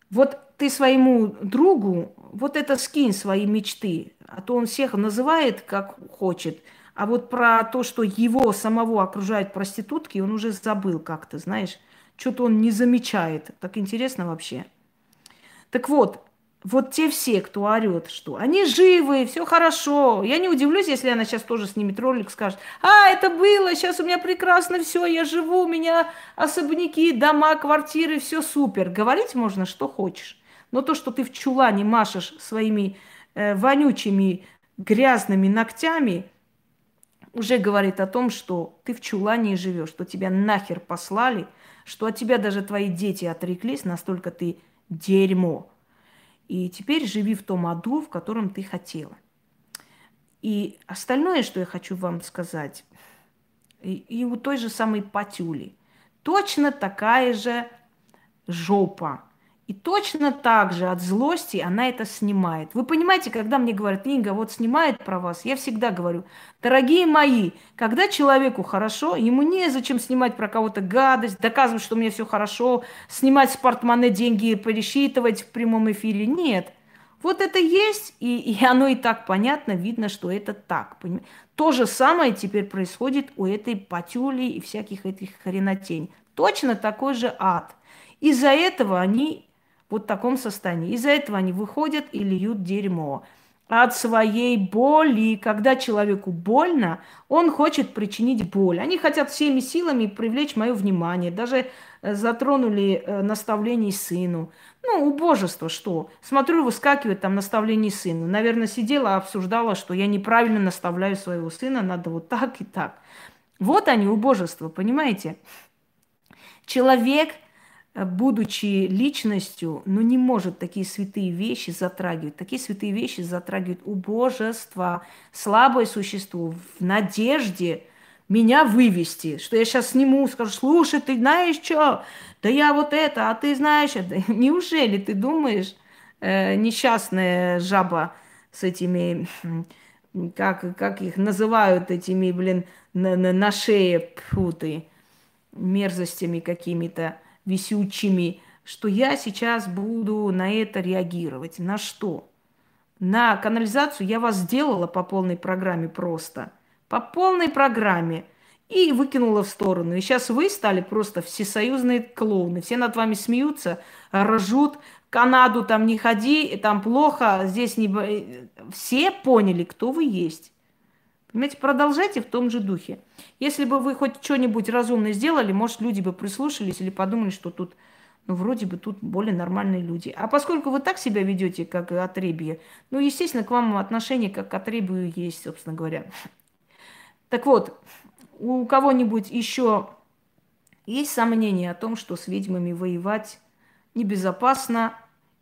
Вот ты своему другу вот это скинь свои мечты, а то он всех называет как хочет, а вот про то, что его самого окружают проститутки, он уже забыл как-то, знаешь. Что-то он не замечает. Так интересно вообще. Так вот, вот те все, кто орет, что они живы, все хорошо. Я не удивлюсь, если она сейчас тоже снимет ролик, скажет, а, это было, сейчас у меня прекрасно все, я живу, у меня особняки, дома, квартиры, все супер. Говорить можно, что хочешь. Но то, что ты в чулане машешь своими э, вонючими грязными ногтями, уже говорит о том, что ты в чулане живешь, что тебя нахер послали, что от тебя даже твои дети отреклись, настолько ты дерьмо. И теперь живи в том аду, в котором ты хотела. И остальное, что я хочу вам сказать, и, и у той же самой Патюли, точно такая же жопа. И точно так же от злости она это снимает. Вы понимаете, когда мне говорят, Инга, вот снимает про вас, я всегда говорю, дорогие мои, когда человеку хорошо, ему незачем снимать про кого-то гадость, доказывать, что у меня все хорошо, снимать с портмоне деньги, пересчитывать в прямом эфире. Нет. Вот это есть, и, и оно и так понятно, видно, что это так. То же самое теперь происходит у этой патюли и всяких этих хренотень. Точно такой же ад. Из-за этого они вот в таком состоянии. Из-за этого они выходят и льют дерьмо от своей боли. Когда человеку больно, он хочет причинить боль. Они хотят всеми силами привлечь мое внимание. Даже э, затронули э, наставление сыну. Ну, убожество что? Смотрю, выскакивает там наставление сыну. Наверное, сидела, обсуждала, что я неправильно наставляю своего сына, надо вот так и так. Вот они, убожество, понимаете? Человек – будучи личностью, но не может такие святые вещи затрагивать. Такие святые вещи затрагивают убожество, слабое существо в надежде меня вывести, что я сейчас сниму, скажу, слушай, ты знаешь что? Да я вот это, а ты знаешь это. (laughs) Неужели ты думаешь, э, несчастная жаба с этими, как, как их называют, этими, блин, на, на, на шее путы, мерзостями какими-то, висючими, что я сейчас буду на это реагировать. На что? На канализацию я вас сделала по полной программе просто. По полной программе. И выкинула в сторону. И сейчас вы стали просто всесоюзные клоуны. Все над вами смеются, ржут. Канаду там не ходи, там плохо, здесь не... Все поняли, кто вы есть. Понимаете, продолжайте в том же духе. Если бы вы хоть что-нибудь разумное сделали, может, люди бы прислушались или подумали, что тут, ну, вроде бы тут более нормальные люди. А поскольку вы так себя ведете, как отребье, ну, естественно, к вам отношение как к отребью есть, собственно говоря. Так вот, у кого-нибудь еще есть сомнения о том, что с ведьмами воевать небезопасно,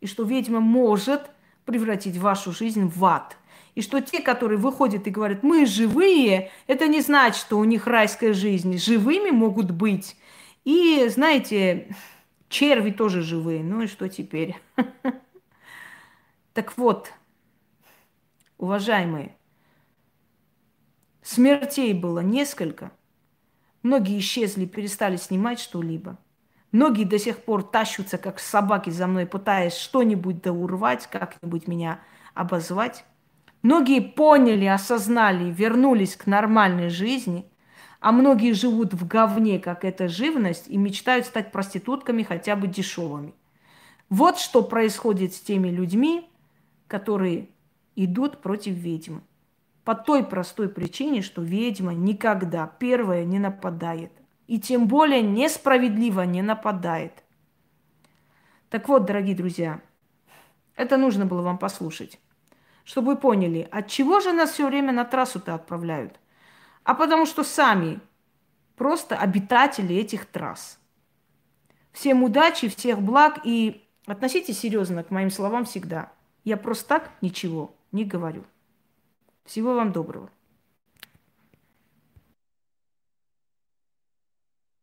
и что ведьма может превратить вашу жизнь в ад. И что те, которые выходят и говорят, мы живые, это не значит, что у них райская жизнь. Живыми могут быть. И, знаете, черви тоже живые. Ну и что теперь? (laughs) Так вот, уважаемые, смертей было несколько. Многие исчезли, перестали снимать что-либо. Многие до сих пор тащутся, как собаки за мной, пытаясь что-нибудь да урвать, как-нибудь меня обозвать. Многие поняли, осознали, вернулись к нормальной жизни, а многие живут в говне, как эта живность, и мечтают стать проститутками хотя бы дешевыми. Вот что происходит с теми людьми, которые идут против ведьмы. По той простой причине, что ведьма никогда первая не нападает и тем более несправедливо не нападает. Так вот, дорогие друзья, это нужно было вам послушать, чтобы вы поняли, от чего же нас все время на трассу-то отправляют. А потому что сами просто обитатели этих трасс. Всем удачи, всех благ и относитесь серьезно к моим словам всегда. Я просто так ничего не говорю. Всего вам доброго.